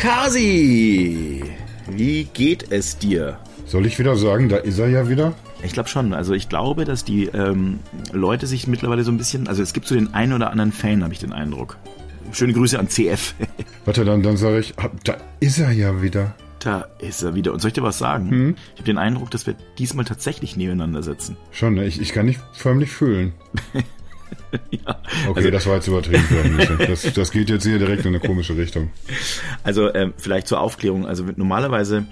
Kasi, wie geht es dir? Soll ich wieder sagen, da ist er ja wieder? Ich glaube schon. Also ich glaube, dass die ähm, Leute sich mittlerweile so ein bisschen, also es gibt so den einen oder anderen Fan, habe ich den Eindruck. Schöne Grüße an CF. Warte, dann, dann sage ich, da ist er ja wieder. Da ist er wieder. Und soll ich dir was sagen? Hm? Ich habe den Eindruck, dass wir diesmal tatsächlich nebeneinander sitzen. Schon, ne? ich, ich kann nicht förmlich fühlen. ja. Okay, Also- das war jetzt übertrieben. Das, das geht jetzt hier direkt in eine komische Richtung. Also ähm, vielleicht zur Aufklärung. Also normalerweise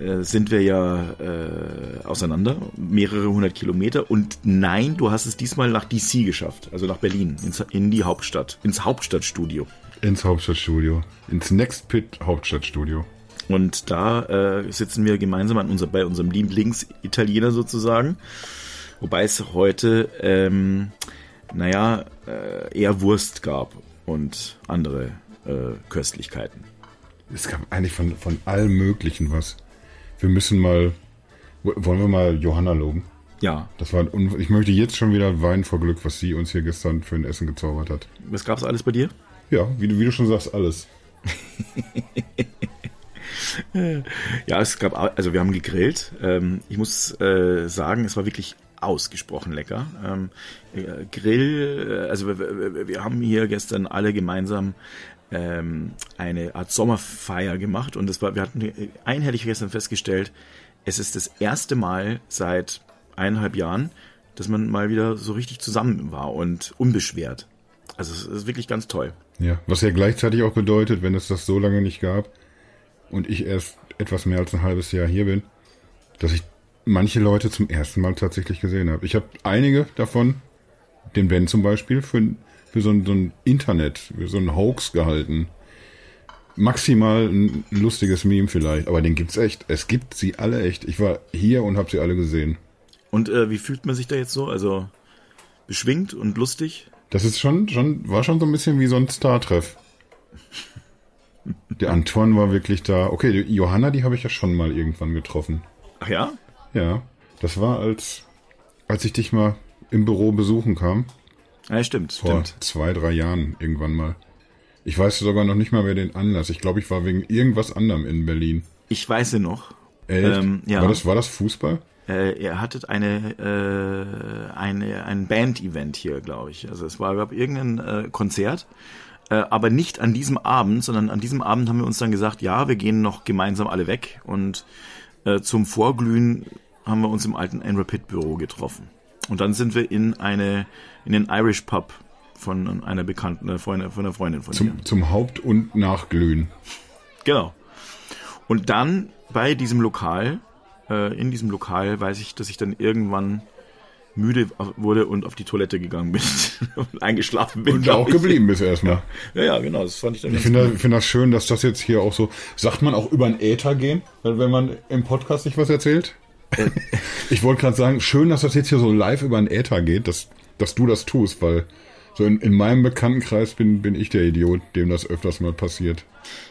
äh, sind wir ja äh, auseinander, mehrere hundert Kilometer. Und nein, du hast es diesmal nach DC geschafft, also nach Berlin, ins, in die Hauptstadt, ins Hauptstadtstudio. Ins Hauptstadtstudio. Ins Next Pit Hauptstadtstudio. Und da äh, sitzen wir gemeinsam an unser, bei unserem Lieblingsitaliener sozusagen. Wobei es heute, ähm, naja, äh, eher Wurst gab und andere äh, Köstlichkeiten. Es gab eigentlich von, von allem Möglichen was. Wir müssen mal, wollen wir mal Johanna loben? Ja, Das war ich möchte jetzt schon wieder weinen vor Glück, was sie uns hier gestern für ein Essen gezaubert hat. was gab's alles bei dir? Ja, wie du, wie du schon sagst, alles. Ja, es gab, also wir haben gegrillt. Ähm, ich muss äh, sagen, es war wirklich ausgesprochen lecker. Ähm, äh, Grill, äh, also wir, wir, haben hier gestern alle gemeinsam ähm, eine Art Sommerfeier gemacht und das war, wir hatten einhellig gestern festgestellt, es ist das erste Mal seit eineinhalb Jahren, dass man mal wieder so richtig zusammen war und unbeschwert. Also es ist wirklich ganz toll. Ja, was ja gleichzeitig auch bedeutet, wenn es das so lange nicht gab und ich erst etwas mehr als ein halbes Jahr hier bin, dass ich manche Leute zum ersten Mal tatsächlich gesehen habe. Ich habe einige davon, den Ben zum Beispiel, für, für so, ein, so ein Internet, für so ein Hoax gehalten. Maximal ein lustiges Meme vielleicht, aber den gibt's echt. Es gibt sie alle echt. Ich war hier und habe sie alle gesehen. Und äh, wie fühlt man sich da jetzt so? Also beschwingt und lustig? Das ist schon, schon, war schon so ein bisschen wie so ein Star-Treff. Der Antoine war wirklich da. Okay, die Johanna, die habe ich ja schon mal irgendwann getroffen. Ach ja? Ja, das war als, als ich dich mal im Büro besuchen kam. Ja, stimmt, Vor stimmt. zwei, drei Jahren irgendwann mal. Ich weiß sogar noch nicht mal mehr den Anlass. Ich glaube, ich war wegen irgendwas anderem in Berlin. Ich weiß ihn noch. Echt? Ähm, ja. War das, war das Fußball? Äh, ihr hattet eine, äh, eine ein Band-Event hier, glaube ich. Also es war, glaube irgendein äh, Konzert, äh, aber nicht an diesem Abend, sondern an diesem Abend haben wir uns dann gesagt, ja, wir gehen noch gemeinsam alle weg und äh, zum Vorglühen haben wir uns im alten Enra Pit Büro getroffen. Und dann sind wir in eine in den Irish Pub von einer bekannten äh, Freundin, von einer Freundin von mir. Zum, zum Haupt- und Nachglühen. Genau. Und dann bei diesem Lokal, äh, in diesem Lokal weiß ich, dass ich dann irgendwann müde wurde und auf die Toilette gegangen bin und eingeschlafen bin. Und glaub auch ich. geblieben bist erstmal. Ja, ja, genau. Das fand ich dann Ich finde das, finde das schön, dass das jetzt hier auch so. Sagt man auch über den Äther gehen, wenn man im Podcast nicht was erzählt? ich wollte gerade sagen, schön, dass das jetzt hier so live über den Äther geht, dass, dass du das tust, weil so in, in meinem Bekanntenkreis bin, bin ich der Idiot, dem das öfters mal passiert.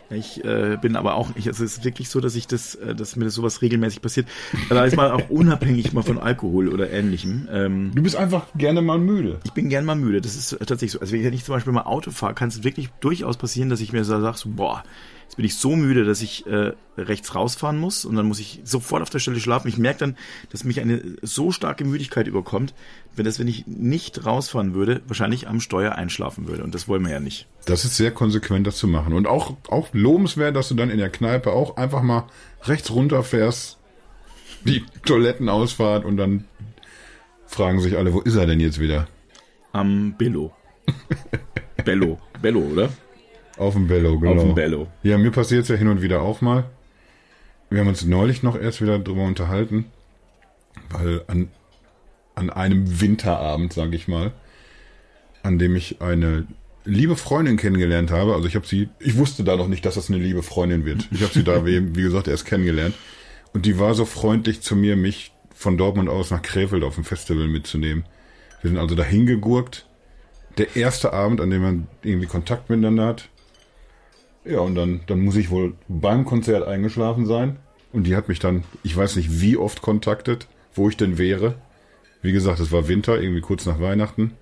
Ich äh, bin aber auch, ich, also es ist wirklich so, dass ich das, äh, dass mir das sowas regelmäßig passiert. Da ist mal auch unabhängig mal von Alkohol oder ähnlichem. Ähm, Du bist einfach gerne mal müde. ich bin gern mal müde. Das ist tatsächlich so. Also wenn ich zum Beispiel mal Auto fahre, kann es wirklich durchaus passieren, dass ich mir so sage, so, boah, jetzt bin ich so müde, dass ich äh, rechts rausfahren muss und dann muss ich sofort auf der Stelle schlafen. Ich merke dann, dass mich eine so starke Müdigkeit überkommt, wenn das, wenn ich nicht rausfahren würde, wahrscheinlich am Steuer einschlafen würde. Und das wollen wir ja nicht. Das ist sehr konsequent, das zu machen. Und auch, auch lobenswert, dass du dann in der Kneipe auch einfach mal rechts runterfährst, die Toilettenausfahrt und dann fragen sich alle, wo ist er denn jetzt wieder? Am Bello. Bello. Bello, oder? Auf dem Bello, genau. Auf dem Bello. Ja, mir passiert es ja hin und wieder auch mal. Wir haben uns neulich noch erst wieder drüber unterhalten, weil an, an einem Winterabend, sage ich mal, an dem ich eine liebe Freundin kennengelernt habe. Also ich habe sie, ich wusste da noch nicht, dass das eine liebe Freundin wird. Ich habe sie da, wie, wie gesagt, erst kennengelernt. Und die war so freundlich zu mir, mich von Dortmund aus nach Krefeld auf dem Festival mitzunehmen. Wir sind also dahin gegurkt. Der erste Abend, an dem man irgendwie Kontakt miteinander hat. Ja, und dann, dann muss ich wohl beim Konzert eingeschlafen sein. Und die hat mich dann, ich weiß nicht wie oft kontaktet, wo ich denn wäre. Wie gesagt, es war Winter, irgendwie kurz nach Weihnachten.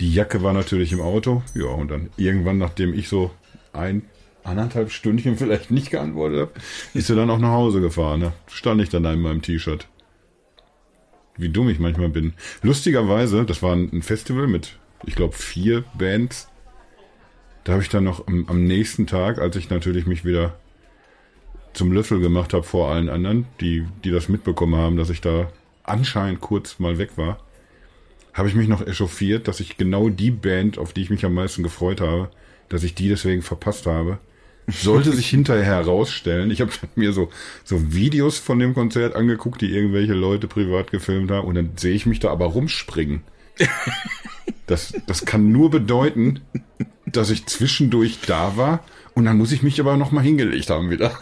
Die Jacke war natürlich im Auto. Ja, und dann irgendwann, nachdem ich so ein, anderthalb Stündchen vielleicht nicht geantwortet habe, ist er dann auch nach Hause gefahren. Ne? Stand ich dann da in meinem T-Shirt. Wie dumm ich manchmal bin. Lustigerweise, das war ein Festival mit, ich glaube, vier Bands. Da habe ich dann noch am, am nächsten Tag, als ich natürlich mich wieder zum Löffel gemacht habe vor allen anderen, die, die das mitbekommen haben, dass ich da anscheinend kurz mal weg war, habe ich mich noch echauffiert, dass ich genau die Band, auf die ich mich am meisten gefreut habe, dass ich die deswegen verpasst habe. Sollte sich hinterher herausstellen. Ich habe mir so, so Videos von dem Konzert angeguckt, die irgendwelche Leute privat gefilmt haben, und dann sehe ich mich da aber rumspringen. Das, das kann nur bedeuten, dass ich zwischendurch da war und dann muss ich mich aber nochmal hingelegt haben wieder.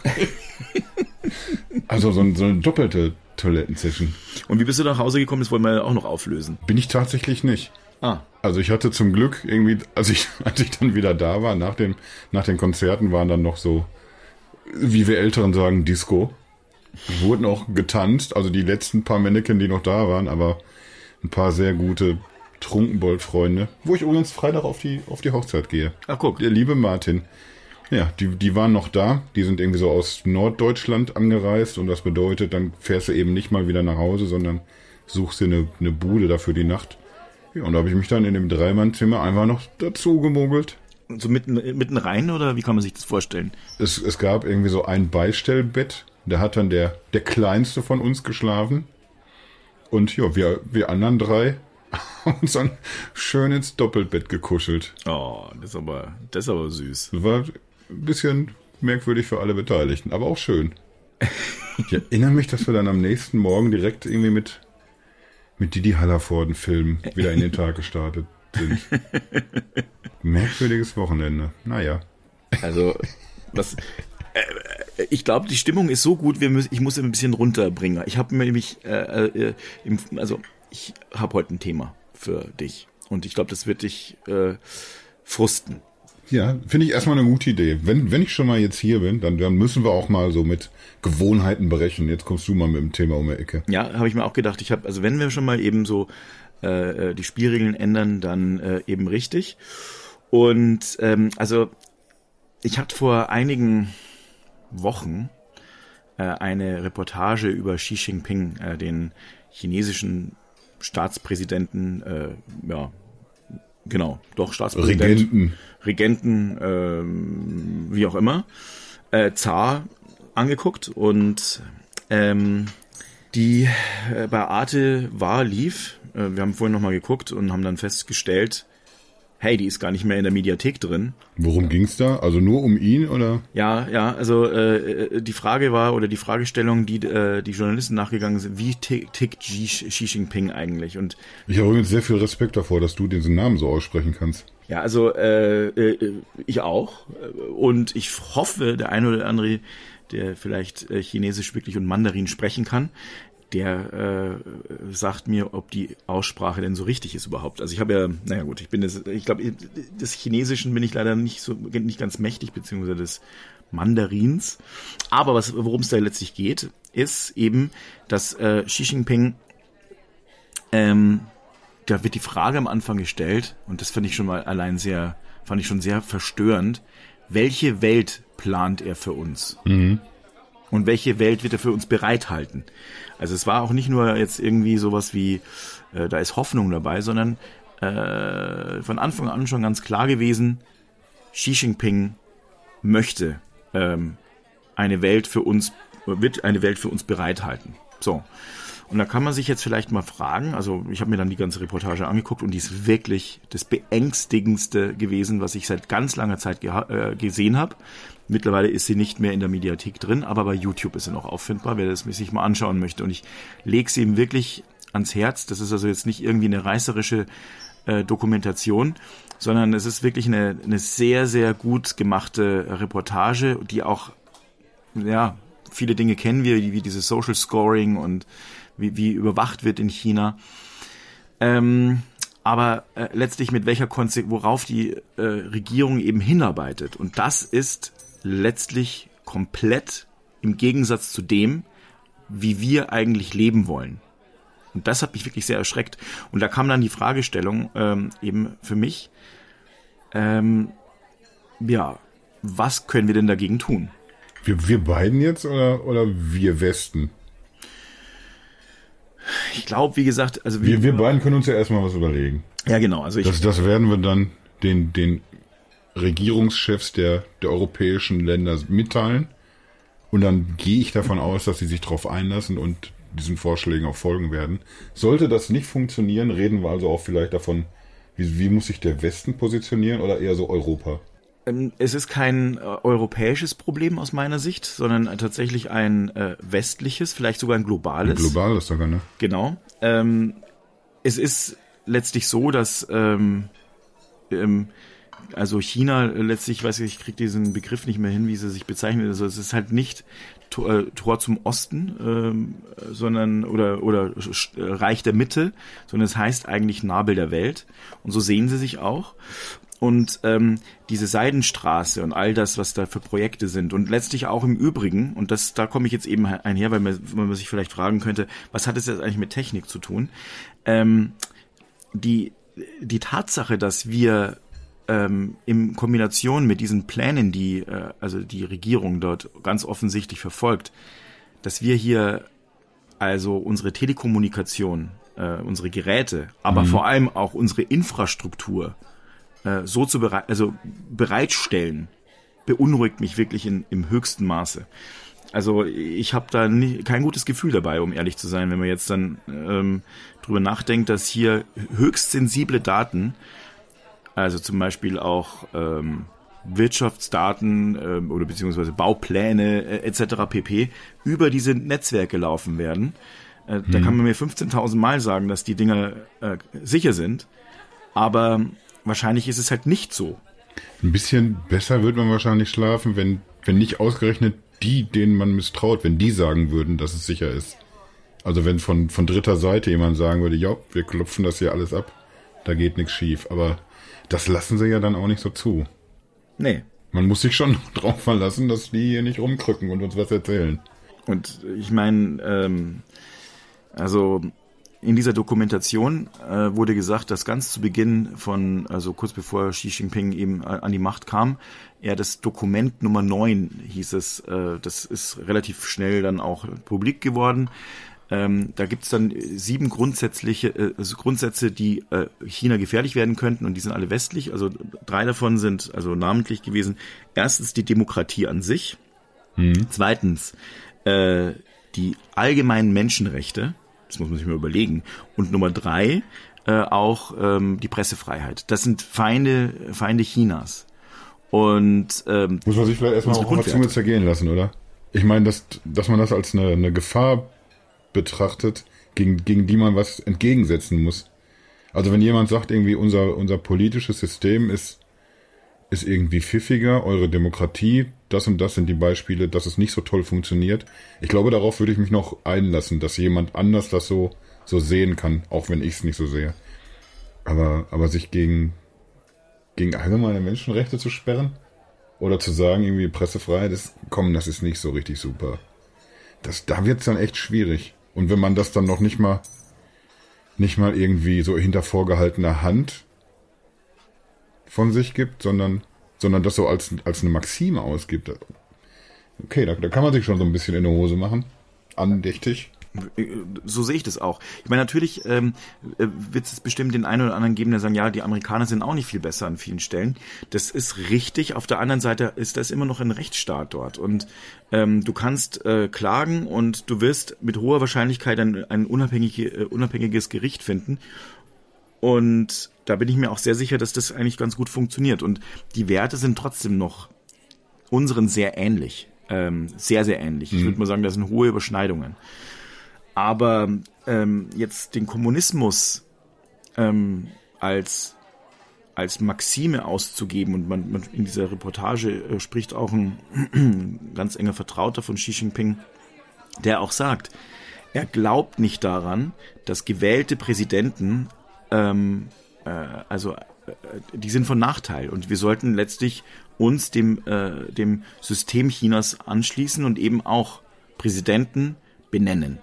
Also so, so eine doppelte Toilettensession. Und wie bist du nach Hause gekommen? Das wollen wir auch noch auflösen. Bin ich tatsächlich nicht. Ah. Also ich hatte zum Glück irgendwie, als ich, als ich dann wieder da war, nach, dem, nach den Konzerten waren dann noch so, wie wir Älteren sagen, Disco. Wurden auch getanzt, also die letzten paar Männchen, die noch da waren, aber ein paar sehr gute Trunkenbold-Freunde, wo ich übrigens Freitag auf die, auf die Hochzeit gehe. Ach guck. Der liebe Martin. Ja, die, die waren noch da. Die sind irgendwie so aus Norddeutschland angereist und das bedeutet, dann fährst du eben nicht mal wieder nach Hause, sondern suchst dir eine, eine Bude da für die Nacht. Ja, und da habe ich mich dann in dem Dreimannzimmer einfach noch dazu gemogelt. So mitten, mitten rein oder wie kann man sich das vorstellen? Es, es gab irgendwie so ein Beistellbett. Da hat dann der, der kleinste von uns geschlafen. Und ja, wir, wir anderen drei haben uns dann schön ins Doppelbett gekuschelt. Oh, das ist aber, das ist aber süß. War ein bisschen merkwürdig für alle Beteiligten, aber auch schön. Ich erinnere mich, dass wir dann am nächsten Morgen direkt irgendwie mit, mit Didi Hallervorden Film wieder in den Tag gestartet sind. Merkwürdiges Wochenende. Naja. Also, was, äh, ich glaube, die Stimmung ist so gut, wir müssen, ich muss ein bisschen runterbringen. Ich habe nämlich, äh, äh, im, also ich habe heute ein Thema für dich und ich glaube, das wird dich äh, frusten. Ja, finde ich erstmal eine gute Idee. Wenn, wenn ich schon mal jetzt hier bin, dann, dann müssen wir auch mal so mit Gewohnheiten brechen. Jetzt kommst du mal mit dem Thema um die Ecke. Ja, habe ich mir auch gedacht. Ich habe, also wenn wir schon mal eben so äh, die Spielregeln ändern, dann äh, eben richtig. Und ähm, also ich hatte vor einigen Wochen äh, eine Reportage über Xi Jinping, äh, den chinesischen Staatspräsidenten, äh, ja, genau, doch Staatspräsident. Regenten. Regenten, ähm, wie auch immer, äh, Zar angeguckt und ähm, die äh, bei Arte war, lief. Äh, wir haben vorhin nochmal geguckt und haben dann festgestellt, hey, die ist gar nicht mehr in der Mediathek drin. Worum ging's da? Also nur um ihn oder? Ja, ja, also äh, die Frage war oder die Fragestellung, die äh, die Journalisten nachgegangen sind, wie tick- tickt Xi, Xi Jinping eigentlich? Und Ich habe übrigens sehr viel Respekt davor, dass du diesen Namen so aussprechen kannst. ja, also äh, äh, ich auch und ich hoffe, der eine oder andere, der vielleicht äh, Chinesisch wirklich und Mandarin sprechen kann, der äh, sagt mir, ob die Aussprache denn so richtig ist überhaupt. Also ich habe ja, naja gut, ich bin das, ich glaube, des Chinesischen bin ich leider nicht so nicht ganz mächtig, beziehungsweise des Mandarins. Aber was, worum es da letztlich geht, ist eben, dass äh, Xi Jinping, ähm, da wird die Frage am Anfang gestellt, und das fand ich schon mal allein sehr, fand ich schon sehr verstörend, welche Welt plant er für uns? Und welche Welt wird er für uns bereithalten? Also es war auch nicht nur jetzt irgendwie sowas wie, äh, da ist Hoffnung dabei, sondern äh, von Anfang an schon ganz klar gewesen, Xi Jinping möchte ähm, eine Welt für uns, wird eine Welt für uns bereithalten. So. Und da kann man sich jetzt vielleicht mal fragen, also ich habe mir dann die ganze Reportage angeguckt und die ist wirklich das beängstigendste gewesen, was ich seit ganz langer Zeit äh, gesehen habe. Mittlerweile ist sie nicht mehr in der Mediathek drin, aber bei YouTube ist sie noch auffindbar, wer das sich mal anschauen möchte. Und ich lege sie ihm wirklich ans Herz. Das ist also jetzt nicht irgendwie eine reißerische äh, Dokumentation, sondern es ist wirklich eine, eine sehr, sehr gut gemachte Reportage, die auch, ja, viele Dinge kennen wir, wie dieses Social Scoring und wie, wie überwacht wird in China. Ähm, aber äh, letztlich mit welcher Konse worauf die äh, Regierung eben hinarbeitet. Und das ist letztlich komplett im Gegensatz zu dem, wie wir eigentlich leben wollen. Und das hat mich wirklich sehr erschreckt. Und da kam dann die Fragestellung ähm, eben für mich, ähm, ja, was können wir denn dagegen tun? Wir, wir beiden jetzt oder, oder wir Westen? Ich glaube, wie gesagt, also wir, wir beiden können uns ja erstmal was überlegen. Ja, genau. Also ich, das, das werden wir dann den, den Regierungschefs der, der europäischen Länder mitteilen. Und dann gehe ich davon aus, dass sie sich darauf einlassen und diesen Vorschlägen auch folgen werden. Sollte das nicht funktionieren, reden wir also auch vielleicht davon, wie, wie muss sich der Westen positionieren oder eher so Europa? Ähm, es ist kein äh, europäisches Problem aus meiner Sicht, sondern tatsächlich ein äh, westliches, vielleicht sogar ein globales. Ein globales sogar, ne? Genau. Ähm, es ist letztlich so, dass ähm, ähm, also China letztlich, weiß ich, ich kriege diesen Begriff nicht mehr hin, wie sie sich bezeichnen. Also es ist halt nicht Tor, äh, Tor zum Osten, ähm, sondern oder oder Reich der Mitte, sondern es heißt eigentlich Nabel der Welt. Und so sehen sie sich auch. Und ähm, diese Seidenstraße und all das, was da für Projekte sind und letztlich auch im Übrigen, und das, da komme ich jetzt eben einher, weil man, man sich vielleicht fragen könnte, was hat es jetzt eigentlich mit Technik zu tun? Ähm, die, die Tatsache, dass wir ähm, in Kombination mit diesen Plänen, die äh, also die Regierung dort ganz offensichtlich verfolgt, dass wir hier also unsere Telekommunikation, äh, unsere Geräte, aber mhm. vor allem auch unsere Infrastruktur äh, so zu bereit, also bereitstellen, beunruhigt mich wirklich in, im höchsten Maße. Also ich habe da nie, kein gutes Gefühl dabei, um ehrlich zu sein, wenn man jetzt dann ähm, drüber nachdenkt, dass hier höchst sensible Daten also zum Beispiel auch ähm, Wirtschaftsdaten ähm, oder beziehungsweise Baupläne äh, etc. pp. über diese Netzwerke laufen werden. Äh, hm. Da kann man mir 15.000 Mal sagen, dass die Dinger äh, sicher sind, aber wahrscheinlich ist es halt nicht so. Ein bisschen besser wird man wahrscheinlich schlafen, wenn, wenn nicht ausgerechnet die, denen man misstraut, wenn die sagen würden, dass es sicher ist. Also wenn von, von dritter Seite jemand sagen würde, ja, wir klopfen das hier alles ab, da geht nichts schief. Aber das lassen sie ja dann auch nicht so zu. Nee. Man muss sich schon drauf verlassen, dass die hier nicht rumkrücken und uns was erzählen. Und ich meine, ähm, also in dieser Dokumentation äh, wurde gesagt, dass ganz zu Beginn von, also kurz bevor Xi Jinping eben an die Macht kam, er das Dokument Nummer 9 hieß es, äh, das ist relativ schnell dann auch publik geworden, ähm, da gibt es dann sieben grundsätzliche äh, also Grundsätze, die äh, China gefährlich werden könnten und die sind alle westlich. Also drei davon sind also namentlich gewesen. Erstens die Demokratie an sich. Mhm. Zweitens äh, die allgemeinen Menschenrechte. Das muss man sich mal überlegen. Und Nummer drei äh, auch ähm, die Pressefreiheit. Das sind Feinde Feinde Chinas. Und ähm, muss man sich vielleicht erstmal auf der Zunge zergehen lassen, oder? Ich meine, dass, dass man das als eine, eine Gefahr betrachtet, gegen, gegen die man was entgegensetzen muss. Also wenn jemand sagt, irgendwie unser, unser politisches System ist, ist irgendwie pfiffiger, eure Demokratie, das und das sind die Beispiele, dass es nicht so toll funktioniert. Ich glaube, darauf würde ich mich noch einlassen, dass jemand anders das so, so sehen kann, auch wenn ich es nicht so sehe. Aber, aber sich gegen, gegen allgemeine Menschenrechte zu sperren oder zu sagen, irgendwie Pressefreiheit ist, komm, das ist nicht so richtig super. Das, da wird's dann echt schwierig. Und wenn man das dann noch nicht mal, nicht mal irgendwie so hinter vorgehaltener Hand von sich gibt, sondern, sondern das so als, als eine Maxime ausgibt. Okay, da, da kann man sich schon so ein bisschen in die Hose machen. Andächtig so sehe ich das auch. Ich meine, natürlich ähm, äh, wird es bestimmt den einen oder anderen geben, der sagen, ja, die Amerikaner sind auch nicht viel besser an vielen Stellen. Das ist richtig. Auf der anderen Seite ist das immer noch ein Rechtsstaat dort. Und ähm, du kannst äh, klagen und du wirst mit hoher Wahrscheinlichkeit ein, ein unabhängige, äh, unabhängiges Gericht finden. Und da bin ich mir auch sehr sicher, dass das eigentlich ganz gut funktioniert. Und die Werte sind trotzdem noch unseren sehr ähnlich. Ähm, sehr, sehr ähnlich. Mhm. Ich würde mal sagen, das sind hohe Überschneidungen. Aber ähm, jetzt den Kommunismus ähm, als als Maxime auszugeben und man, man in dieser Reportage äh, spricht auch ein ganz enger Vertrauter von Xi Jinping, der auch sagt, er glaubt nicht daran, dass gewählte Präsidenten ähm, äh, also äh, die sind von Nachteil und wir sollten letztlich uns dem äh, dem System Chinas anschließen und eben auch Präsidenten benennen.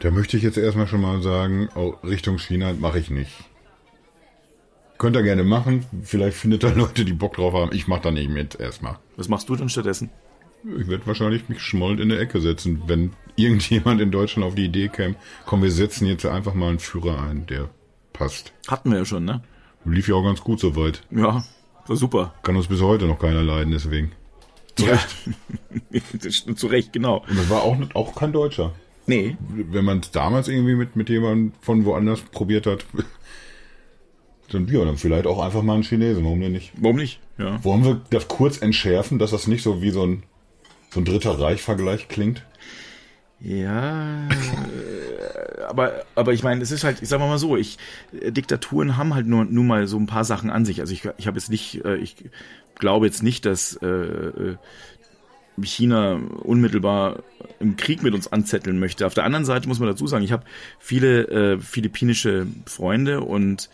Da möchte ich jetzt erstmal schon mal sagen, oh, Richtung China mache ich nicht. Könnt ihr gerne machen. Vielleicht findet ihr Leute, die Bock drauf haben. Ich mach da nicht mit erstmal. Was machst du dann stattdessen? Ich werde wahrscheinlich mich schmollend in der Ecke setzen, wenn irgendjemand in Deutschland auf die Idee käme, komm, wir setzen jetzt einfach mal einen Führer ein, der passt. Hatten wir ja schon, ne? Lief ja auch ganz gut soweit. Ja, war super. Kann uns bis heute noch keiner leiden, deswegen. Zu Recht. Ja. Zu Recht, genau. Und das war auch, auch kein Deutscher. Nee. Wenn man es damals irgendwie mit, mit jemandem von woanders probiert hat, dann ja, dann vielleicht auch einfach mal einen Chinesen, warum denn nicht? Warum nicht? Ja. Wollen wir das kurz entschärfen, dass das nicht so wie so ein, so ein dritter Reich-Vergleich klingt? Ja, äh, aber, aber ich meine, es ist halt, ich sag mal so, ich, Diktaturen haben halt nur, nur mal so ein paar Sachen an sich. Also ich, ich habe jetzt nicht, äh, ich glaube jetzt nicht, dass äh, China unmittelbar im Krieg mit uns anzetteln möchte. Auf der anderen Seite muss man dazu sagen, ich habe viele äh, philippinische Freunde und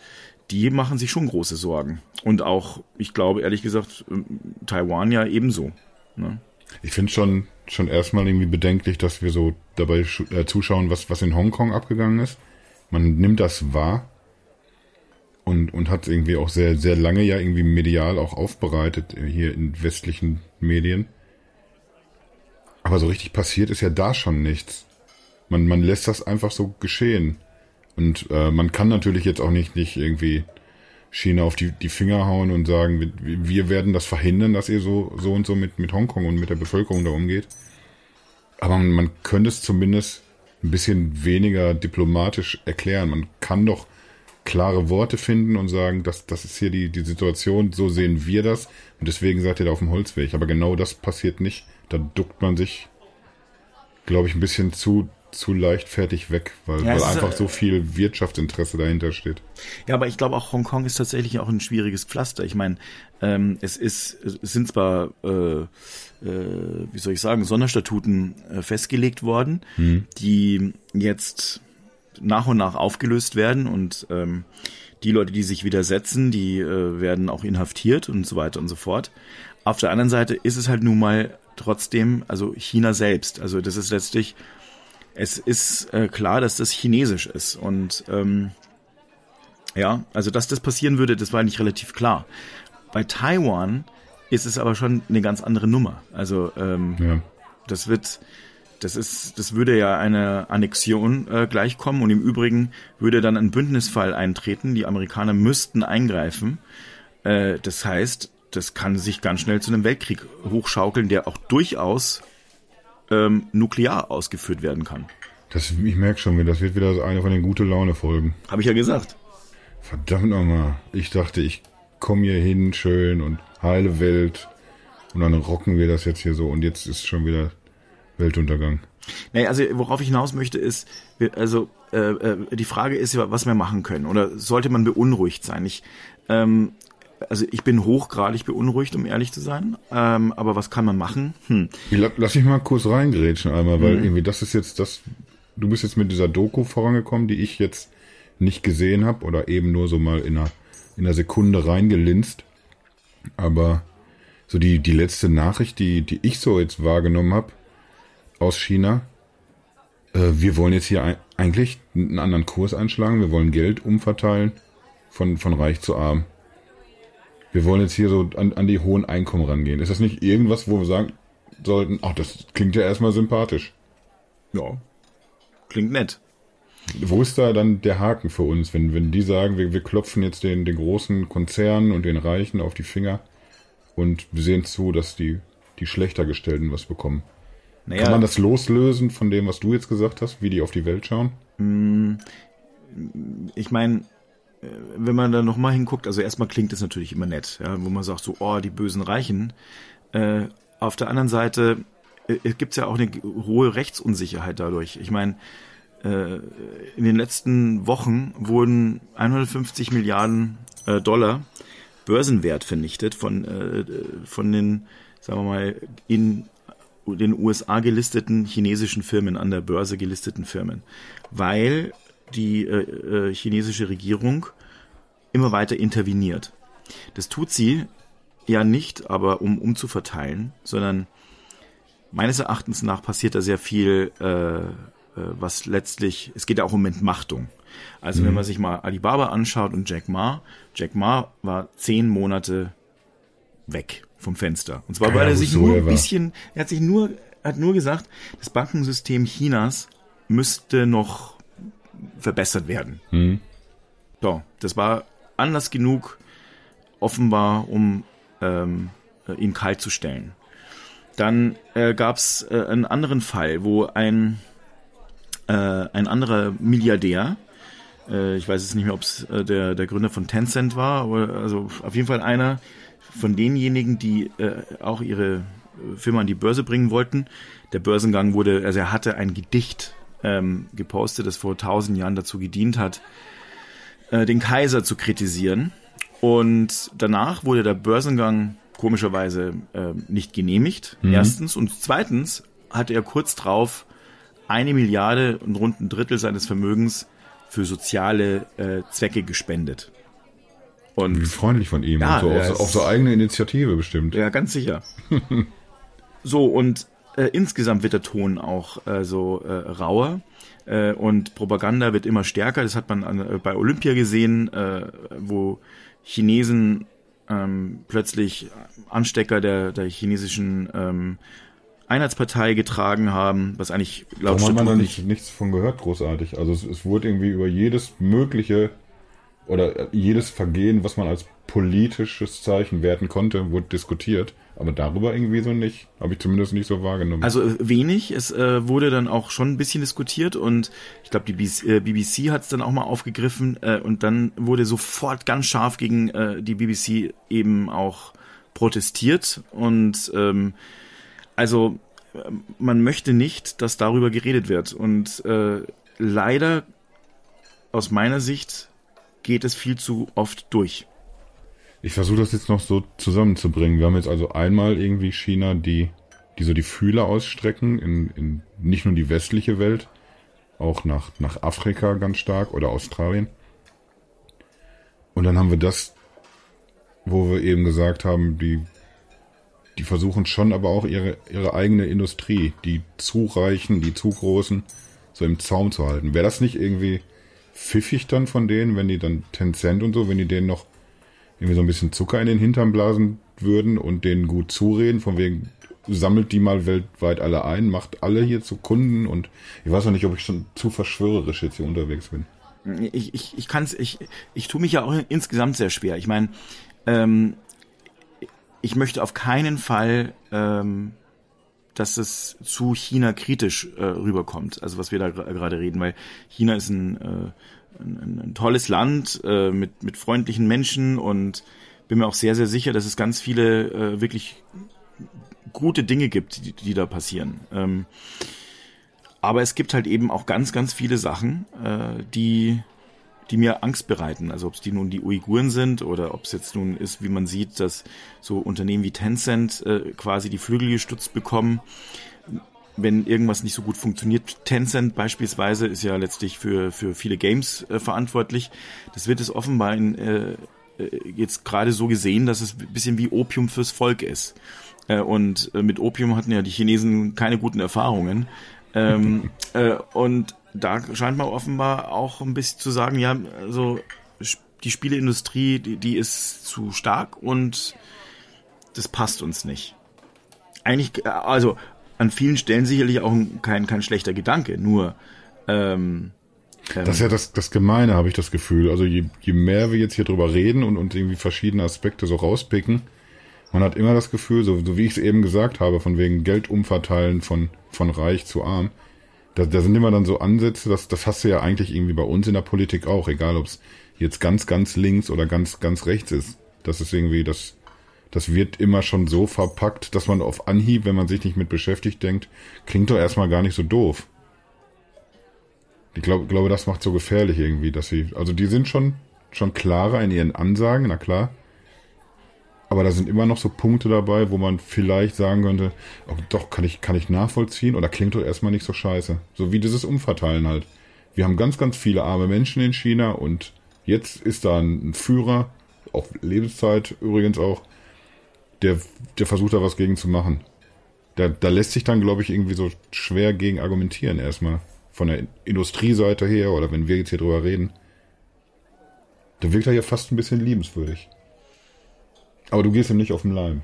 die machen sich schon große Sorgen. Und auch, ich glaube, ehrlich gesagt, Taiwan ja ebenso. Ne? Ich finde schon, schon erstmal irgendwie bedenklich, dass wir so dabei äh, zuschauen, was, was in Hongkong abgegangen ist. Man nimmt das wahr und, und hat irgendwie auch sehr, sehr lange ja irgendwie medial auch aufbereitet hier in westlichen Medien. Aber so richtig passiert ist ja da schon nichts. Man, man lässt das einfach so geschehen. Und äh, man kann natürlich jetzt auch nicht, nicht irgendwie China auf die, die Finger hauen und sagen, wir, wir werden das verhindern, dass ihr so, so und so mit, mit Hongkong und mit der Bevölkerung da umgeht. Aber man, man könnte es zumindest ein bisschen weniger diplomatisch erklären. Man kann doch klare Worte finden und sagen, das, das ist hier die, die Situation, so sehen wir das und deswegen seid ihr da auf dem Holzweg. Aber genau das passiert nicht. Da duckt man sich, glaube ich, ein bisschen zu zu leichtfertig weg, weil, ja, weil einfach ist, so viel Wirtschaftsinteresse dahinter steht. Ja, aber ich glaube auch Hongkong ist tatsächlich auch ein schwieriges Pflaster. Ich meine, ähm, es ist, es sind zwar, äh, äh, wie soll ich sagen, Sonderstatuten äh, festgelegt worden, hm. die jetzt nach und nach aufgelöst werden und ähm, die Leute, die sich widersetzen, die äh, werden auch inhaftiert und so weiter und so fort. Auf der anderen Seite ist es halt nun mal trotzdem, also China selbst. Also das ist letztlich es ist äh, klar, dass das chinesisch ist. Und ähm, ja, also dass das passieren würde, das war eigentlich relativ klar. Bei Taiwan ist es aber schon eine ganz andere Nummer. Also ähm, ja. das wird, das ist, das würde ja eine Annexion äh, gleichkommen und im Übrigen würde dann ein Bündnisfall eintreten. Die Amerikaner müssten eingreifen. Äh, das heißt, das kann sich ganz schnell zu einem Weltkrieg hochschaukeln, der auch durchaus ähm, nuklear ausgeführt werden kann. Das, ich merke schon, das wird wieder eine von den gute Laune Folgen. Habe ich ja gesagt. Verdammt nochmal. Ich dachte, ich komme hier hin schön und heile Welt und dann rocken wir das jetzt hier so und jetzt ist schon wieder Weltuntergang. Naja, also worauf ich hinaus möchte ist, also äh, äh, die Frage ist ja, was wir machen können oder sollte man beunruhigt sein? Ich ähm, also ich bin hochgradig beunruhigt, um ehrlich zu sein. Ähm, aber was kann man machen? Hm. Lass mich mal kurz reingrätschen einmal, weil mhm. irgendwie das ist jetzt das, du bist jetzt mit dieser Doku vorangekommen, die ich jetzt nicht gesehen habe oder eben nur so mal in einer, in einer Sekunde reingelinst. Aber so die, die letzte Nachricht, die, die ich so jetzt wahrgenommen habe aus China, äh, wir wollen jetzt hier eigentlich einen anderen Kurs einschlagen, wir wollen Geld umverteilen von, von reich zu arm wir wollen jetzt hier so an, an die hohen Einkommen rangehen. Ist das nicht irgendwas, wo wir sagen sollten, ach, das klingt ja erstmal sympathisch? Ja, klingt nett. Wo ist da dann der Haken für uns, wenn, wenn die sagen, wir, wir klopfen jetzt den, den großen Konzernen und den Reichen auf die Finger und wir sehen zu, dass die, die schlechter gestellten was bekommen? Naja, Kann man das loslösen von dem, was du jetzt gesagt hast, wie die auf die Welt schauen? Mm, ich meine, äh, wenn man da nochmal hinguckt, also erstmal klingt es natürlich immer nett, ja, wo man sagt so, oh, die bösen Reichen. Äh, auf der anderen Seite äh, gibt es ja auch eine hohe Rechtsunsicherheit dadurch. Ich meine, in den letzten Wochen wurden 150 Milliarden äh, Dollar Börsenwert vernichtet von, äh, von den, sagen wir mal, in den USA gelisteten chinesischen Firmen, an der Börse gelisteten Firmen, weil die äh, äh, chinesische Regierung immer weiter interveniert. Das tut sie ja nicht, aber um umzuverteilen, sondern meines Erachtens nach passiert da sehr viel, äh, äh, was letztlich, es geht ja auch um Entmachtung. Also wenn man sich mal Alibaba anschaut und Jack Ma, Jack Ma war zehn Monate weg vom Fenster. Und zwar, Keine weil er sich nur ein bisschen, er hat sich nur, hat nur gesagt, das Bankensystem Chinas müsste noch verbessert werden. Hm. So, das war Anlass genug, offenbar, um ähm, äh, ihn kalt zu stellen. Dann äh, gab es äh, einen anderen Fall, wo ein, äh, ein anderer Milliardär, äh, ich weiß jetzt nicht mehr, ob es äh, der, der Gründer von Tencent war, aber also auf jeden Fall einer von denjenigen, die auch ihre Firma an die Börse bringen wollten. Der Börsengang wurde, also er hatte ein Gedicht ähm, gepostet, das vor tausend Jahren dazu gedient hat, den Kaiser zu kritisieren. Und danach wurde der Börsengang komischerweise äh, nicht genehmigt. Erstens. Und zweitens hatte er kurz drauf eine Milliarde und rund ein Drittel seines Vermögens für soziale äh, Zwecke gespendet. Wie Und freundlich von ihm. Ja, und so, auf, auf so eigene Initiative bestimmt. ja, ganz sicher. so, und äh, insgesamt wird der Ton auch äh, so äh, rauer. Äh, und Propaganda wird immer stärker. Das hat man an, äh, bei Olympia gesehen, äh, wo Chinesen ähm, plötzlich Anstecker der, der chinesischen ähm, Einheitspartei getragen haben, was eigentlich laut Warum hat man da nicht, nichts von gehört, großartig? Also es, es wurde irgendwie über jedes mögliche oder äh, jedes Vergehen, was man als politisches Zeichen werten konnte, wurde diskutiert. Aber darüber irgendwie so nicht. Habe ich zumindest nicht so wahrgenommen. Also äh, wenig. Es äh, wurde dann auch schon ein bisschen diskutiert und ich glaube, die BBC, äh, BBC hat es dann auch mal aufgegriffen äh, und dann wurde sofort ganz scharf gegen äh, die BBC eben auch protestiert und ähm, also man möchte nicht, dass darüber geredet wird und äh, leider aus meiner Sicht geht es viel zu oft durch. Ich versuche das jetzt noch so zusammenzubringen. Wir haben jetzt also einmal irgendwie China, die, die so die Fühler ausstrecken in, in nicht nur die westliche Welt, auch nach, nach Afrika ganz stark oder Australien. Und dann haben wir das, wo wir eben gesagt haben, die, die versuchen schon aber auch ihre, ihre eigene Industrie, die zu reichen, die zu großen, so im Zaum zu halten. Wäre das nicht irgendwie pfiffig dann von denen, wenn die dann Tencent und so, wenn die denen noch irgendwie so ein bisschen Zucker in den Hintern blasen würden und denen gut zureden, von wegen, sammelt die mal weltweit alle ein, macht alle hier zu Kunden und ich weiß noch nicht, ob ich schon zu verschwörerisch jetzt hier unterwegs bin. ich, ich, ich kann's, ich, ich tue mich ja auch insgesamt sehr schwer. Ich meine, ähm, ich möchte auf keinen Fall, ähm, dass es zu China kritisch äh, rüberkommt, also was wir da gerade reden, weil China ist ein, äh, ein, ein tolles Land äh, mit, mit freundlichen Menschen und bin mir auch sehr, sehr sicher, dass es ganz viele äh, wirklich gute Dinge gibt, die, die da passieren. Ähm, aber es gibt halt eben auch ganz, ganz viele Sachen, äh, die, die mir Angst bereiten. Also ob es die nun die Uiguren sind oder ob es jetzt nun ist, wie man sieht, dass so Unternehmen wie Tencent äh, quasi die Flügel gestutzt bekommen. Wenn irgendwas nicht so gut funktioniert, Tencent beispielsweise ist ja letztlich für, für viele Games äh, verantwortlich. Das wird es offenbar in, äh, äh, jetzt gerade so gesehen, dass es ein bisschen wie Opium fürs Volk ist. Äh, und äh, mit Opium hatten ja die Chinesen keine guten Erfahrungen. Ähm, äh, und da scheint man offenbar auch ein bisschen zu sagen, ja, also die Spieleindustrie, die, die ist zu stark und das passt uns nicht. Eigentlich, äh, also an vielen Stellen sicherlich auch ein- kein, kein schlechter Gedanke, nur ähm, Das ist ja das, das Gemeine, habe ich das Gefühl. Also je, je mehr wir jetzt hier drüber reden und, und irgendwie verschiedene Aspekte so rauspicken, man hat immer das Gefühl, so, so wie ich es eben gesagt habe, von wegen Geld umverteilen von, von reich zu arm, da, da sind immer dann so Ansätze, das, das hast du ja eigentlich irgendwie bei uns in der Politik auch, egal ob es jetzt ganz, ganz links oder ganz, ganz rechts ist. Das ist irgendwie, das, das wird immer schon so verpackt, dass man auf Anhieb, wenn man sich nicht mit beschäftigt, denkt, klingt doch erstmal gar nicht so doof. Ich glaube, glaube, das macht so gefährlich irgendwie, dass sie, also die sind schon, schon klarer in ihren Ansagen, na klar. Aber da sind immer noch so Punkte dabei, wo man vielleicht sagen könnte, oh, doch, kann ich, kann ich nachvollziehen oder klingt doch erstmal nicht so scheiße. So wie dieses Umverteilen halt. Wir haben ganz, ganz viele arme Menschen in China und jetzt ist da ein Führer, auf Lebenszeit übrigens auch, der, der versucht da was gegen zu machen. Da, da lässt sich dann, glaube ich, irgendwie so schwer gegen argumentieren erstmal. von der Industrieseite her oder wenn wir jetzt hier drüber reden, da wirkt er ja fast ein bisschen liebenswürdig. Aber du gehst ihm nicht auf den Leim.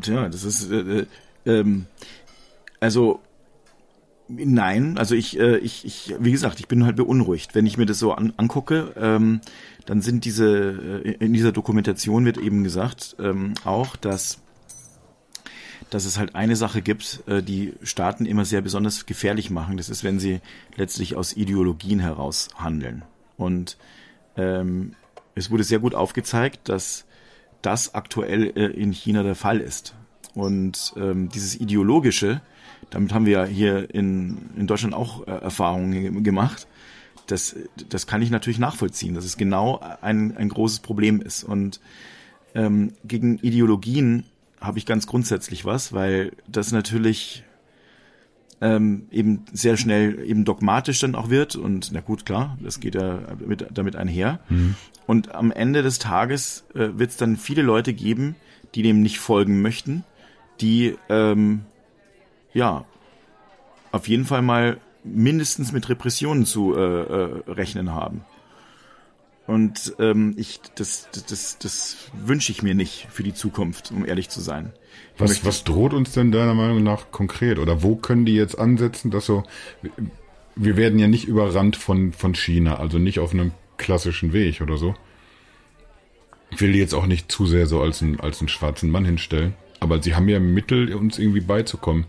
Tja, das ist, äh, äh, ähm, also, nein, also ich, äh, ich, ich, wie gesagt, ich bin halt beunruhigt. Wenn ich mir das so an, angucke, ähm, dann sind diese, äh, in dieser Dokumentation wird eben gesagt, ähm, auch, dass dass es halt eine Sache gibt, äh, die Staaten immer sehr besonders gefährlich machen. Das ist, wenn sie letztlich aus Ideologien heraus handeln. Und ähm, es wurde sehr gut aufgezeigt, dass das aktuell äh, in China der Fall ist. Und ähm, dieses ideologische, damit haben wir ja hier in, in Deutschland auch äh, Erfahrungen gemacht. Das, das kann ich natürlich nachvollziehen, dass es genau ein, ein großes Problem ist. Und ähm, gegen Ideologien habe ich ganz grundsätzlich was, weil das natürlich ähm, eben sehr schnell eben dogmatisch dann auch wird und na gut, klar, das geht ja mit, damit einher. Mhm. Und am Ende des Tages äh, wird es dann viele Leute geben, die dem nicht folgen möchten, die ähm, ja auf jeden Fall mal mindestens mit Repressionen zu äh, äh, rechnen haben. Und ähm, ich, das, das, das, das wünsche ich mir nicht für die Zukunft, um ehrlich zu sein. was, was droht uns denn deiner Meinung nach konkret? Oder wo können die jetzt ansetzen, dass so, wir werden ja nicht überrannt von, von China, also nicht auf einem klassischen Weg oder so. Ich will die jetzt auch nicht zu sehr so als, ein, als einen schwarzen Mann hinstellen. Aber sie haben ja Mittel, uns irgendwie beizukommen.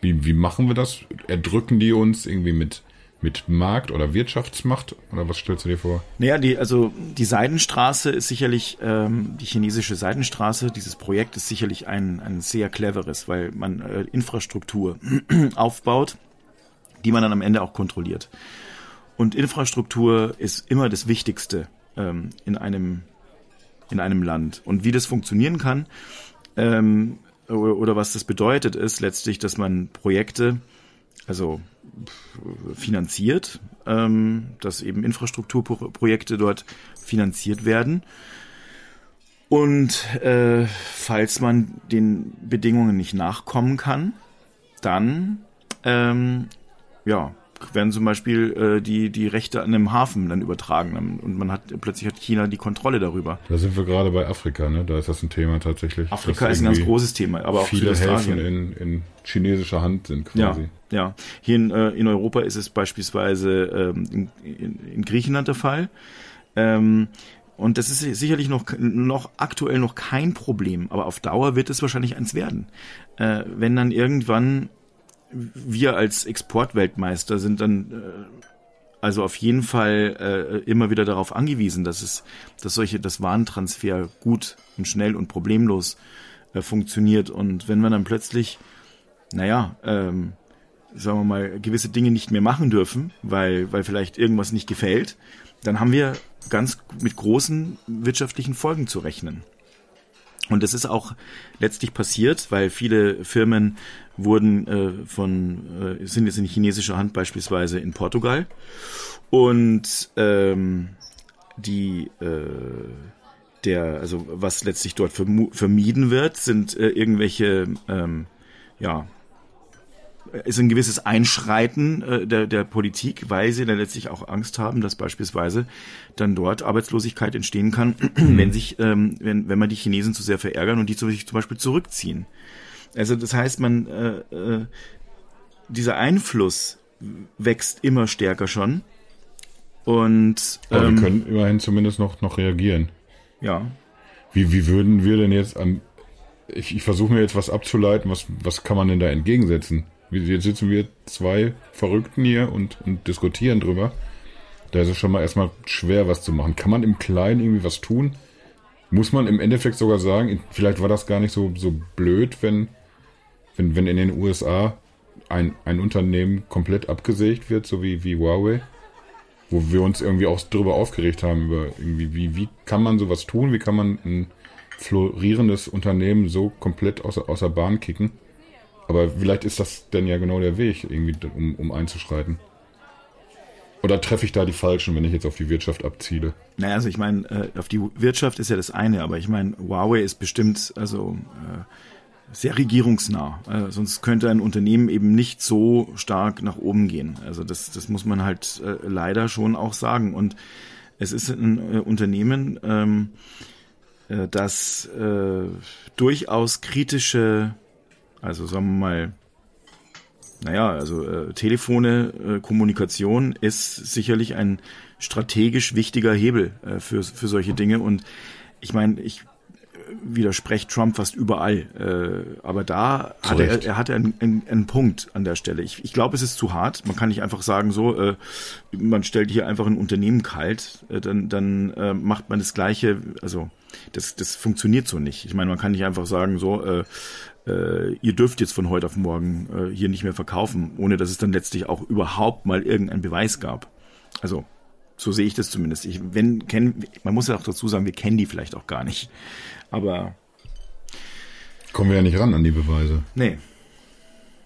Wie, wie machen wir das? Erdrücken die uns irgendwie mit mit Markt oder Wirtschaftsmacht? Oder was stellst du dir vor? Naja, die, also die Seidenstraße ist sicherlich, ähm, die chinesische Seidenstraße, dieses Projekt ist sicherlich ein, ein sehr cleveres, weil man äh, Infrastruktur aufbaut, die man dann am Ende auch kontrolliert. Und Infrastruktur ist immer das Wichtigste ähm, in einem in einem Land. Und wie das funktionieren kann ähm, oder, oder was das bedeutet, ist letztlich, dass man Projekte, also finanziert, ähm, dass eben Infrastrukturprojekte dort finanziert werden. Und äh, falls man den Bedingungen nicht nachkommen kann, dann ähm, ja, werden zum Beispiel äh, die, die Rechte an einem Hafen dann übertragen und man hat plötzlich hat China die Kontrolle darüber. Da sind wir gerade bei Afrika, ne? Da ist das ein Thema tatsächlich. Afrika ist ein ganz großes Thema, aber auch viele Häfen in, in chinesischer Hand sind quasi. Ja, ja. Hier in, äh, in Europa ist es beispielsweise ähm, in, in, in Griechenland der Fall. Ähm, und das ist sicherlich noch, noch aktuell noch kein Problem, aber auf Dauer wird es wahrscheinlich eins werden. Äh, wenn dann irgendwann wir als Exportweltmeister sind dann äh, also auf jeden Fall äh, immer wieder darauf angewiesen, dass es, dass solche, das Warentransfer gut und schnell und problemlos äh, funktioniert. Und wenn wir dann plötzlich, naja, ähm, sagen wir mal, gewisse Dinge nicht mehr machen dürfen, weil, weil vielleicht irgendwas nicht gefällt, dann haben wir ganz mit großen wirtschaftlichen Folgen zu rechnen. Und das ist auch letztlich passiert, weil viele Firmen wurden äh, von, äh, sind jetzt in chinesischer Hand beispielsweise in Portugal. Und ähm, die äh, der, also was letztlich dort vermieden wird, sind äh, irgendwelche ähm, ja, ist ein gewisses Einschreiten äh, der, der Politik, weil sie dann letztlich auch Angst haben, dass beispielsweise dann dort Arbeitslosigkeit entstehen kann, wenn sich, ähm, wenn, wenn man die Chinesen zu sehr verärgern und die zum Beispiel zurückziehen. Also das heißt, man äh, äh, dieser Einfluss wächst immer stärker schon. Und ähm, Aber wir ähm, können immerhin zumindest noch noch reagieren. Ja. Wie, wie würden wir denn jetzt am ich, ich versuche mir jetzt was abzuleiten, was, was kann man denn da entgegensetzen? Jetzt sitzen wir zwei Verrückten hier und, und diskutieren drüber. Da ist es schon mal erstmal schwer, was zu machen. Kann man im Kleinen irgendwie was tun? Muss man im Endeffekt sogar sagen, vielleicht war das gar nicht so, so blöd, wenn, wenn, wenn in den USA ein, ein Unternehmen komplett abgesägt wird, so wie, wie Huawei, wo wir uns irgendwie auch drüber aufgeregt haben, über irgendwie, wie, wie kann man sowas tun? Wie kann man ein florierendes Unternehmen so komplett außer, außer Bahn kicken? Aber vielleicht ist das denn ja genau der Weg, irgendwie, um, um einzuschreiten. Oder treffe ich da die Falschen, wenn ich jetzt auf die Wirtschaft abziele? Naja, also ich meine, äh, auf die Wirtschaft ist ja das eine, aber ich meine, Huawei ist bestimmt, also äh, sehr regierungsnah. Äh, sonst könnte ein Unternehmen eben nicht so stark nach oben gehen. Also das, das muss man halt äh, leider schon auch sagen. Und es ist ein äh, Unternehmen, ähm, äh, das durchaus kritische, also sagen wir mal, naja, also äh, Telefone, äh, Kommunikation ist sicherlich ein strategisch wichtiger Hebel äh, für, für solche Dinge. Und ich meine, ich widerspreche Trump fast überall. Äh, aber da hatte er, er hatte einen, einen, einen Punkt an der Stelle. Ich, ich glaube, es ist zu hart. Man kann nicht einfach sagen, so, äh, man stellt hier einfach ein Unternehmen kalt, äh, dann, dann äh, macht man das Gleiche. Also das, das funktioniert so nicht. Ich meine, man kann nicht einfach sagen, so, äh, äh, ihr dürft jetzt von heute auf morgen äh, hier nicht mehr verkaufen, ohne dass es dann letztlich auch überhaupt mal irgendeinen Beweis gab. Also so sehe ich das zumindest. Ich, wenn kennen, man muss ja auch dazu sagen, wir kennen die vielleicht auch gar nicht. Aber kommen wir ja nicht ran an die Beweise. Nee.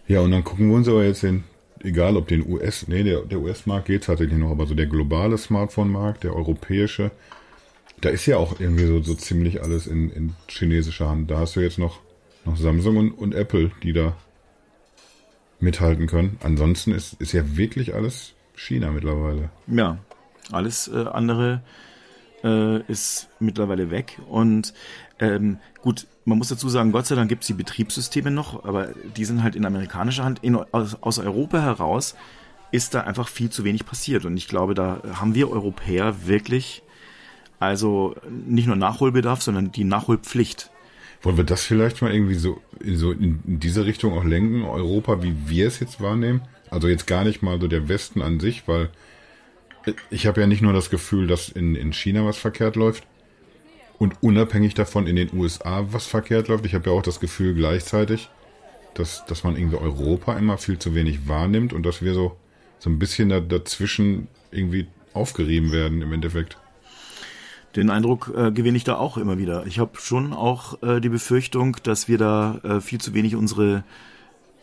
Ja, und dann gucken wir uns aber jetzt den, egal ob den US, nee, der, der US-Markt geht tatsächlich noch, aber so der globale Smartphone-Markt, der europäische, da ist ja auch irgendwie so, so ziemlich alles in, in chinesischer Hand. Da hast du jetzt noch, noch Samsung und, und Apple, die da mithalten können. Ansonsten ist, ist ja wirklich alles China mittlerweile. Ja, alles äh, andere äh, ist mittlerweile weg. Und ähm, gut, man muss dazu sagen, Gott sei Dank gibt es die Betriebssysteme noch, aber die sind halt in amerikanischer Hand. In, aus, aus Europa heraus ist da einfach viel zu wenig passiert. Und ich glaube, da haben wir Europäer wirklich also nicht nur Nachholbedarf, sondern die Nachholpflicht. Wollen wir das vielleicht mal irgendwie so, so in, in diese Richtung auch lenken, Europa, wie wir es jetzt wahrnehmen? Also jetzt gar nicht mal so der Westen an sich, weil ich habe ja nicht nur das Gefühl, dass in, in China was verkehrt läuft und unabhängig davon in den USA was verkehrt läuft. Ich habe ja auch das Gefühl gleichzeitig, dass, dass man irgendwie Europa immer viel zu wenig wahrnimmt und dass wir so, so ein bisschen da, dazwischen irgendwie aufgerieben werden im Endeffekt. Den Eindruck äh, gewinne ich da auch immer wieder. Ich habe schon auch äh, die Befürchtung, dass wir da äh, viel zu wenig unsere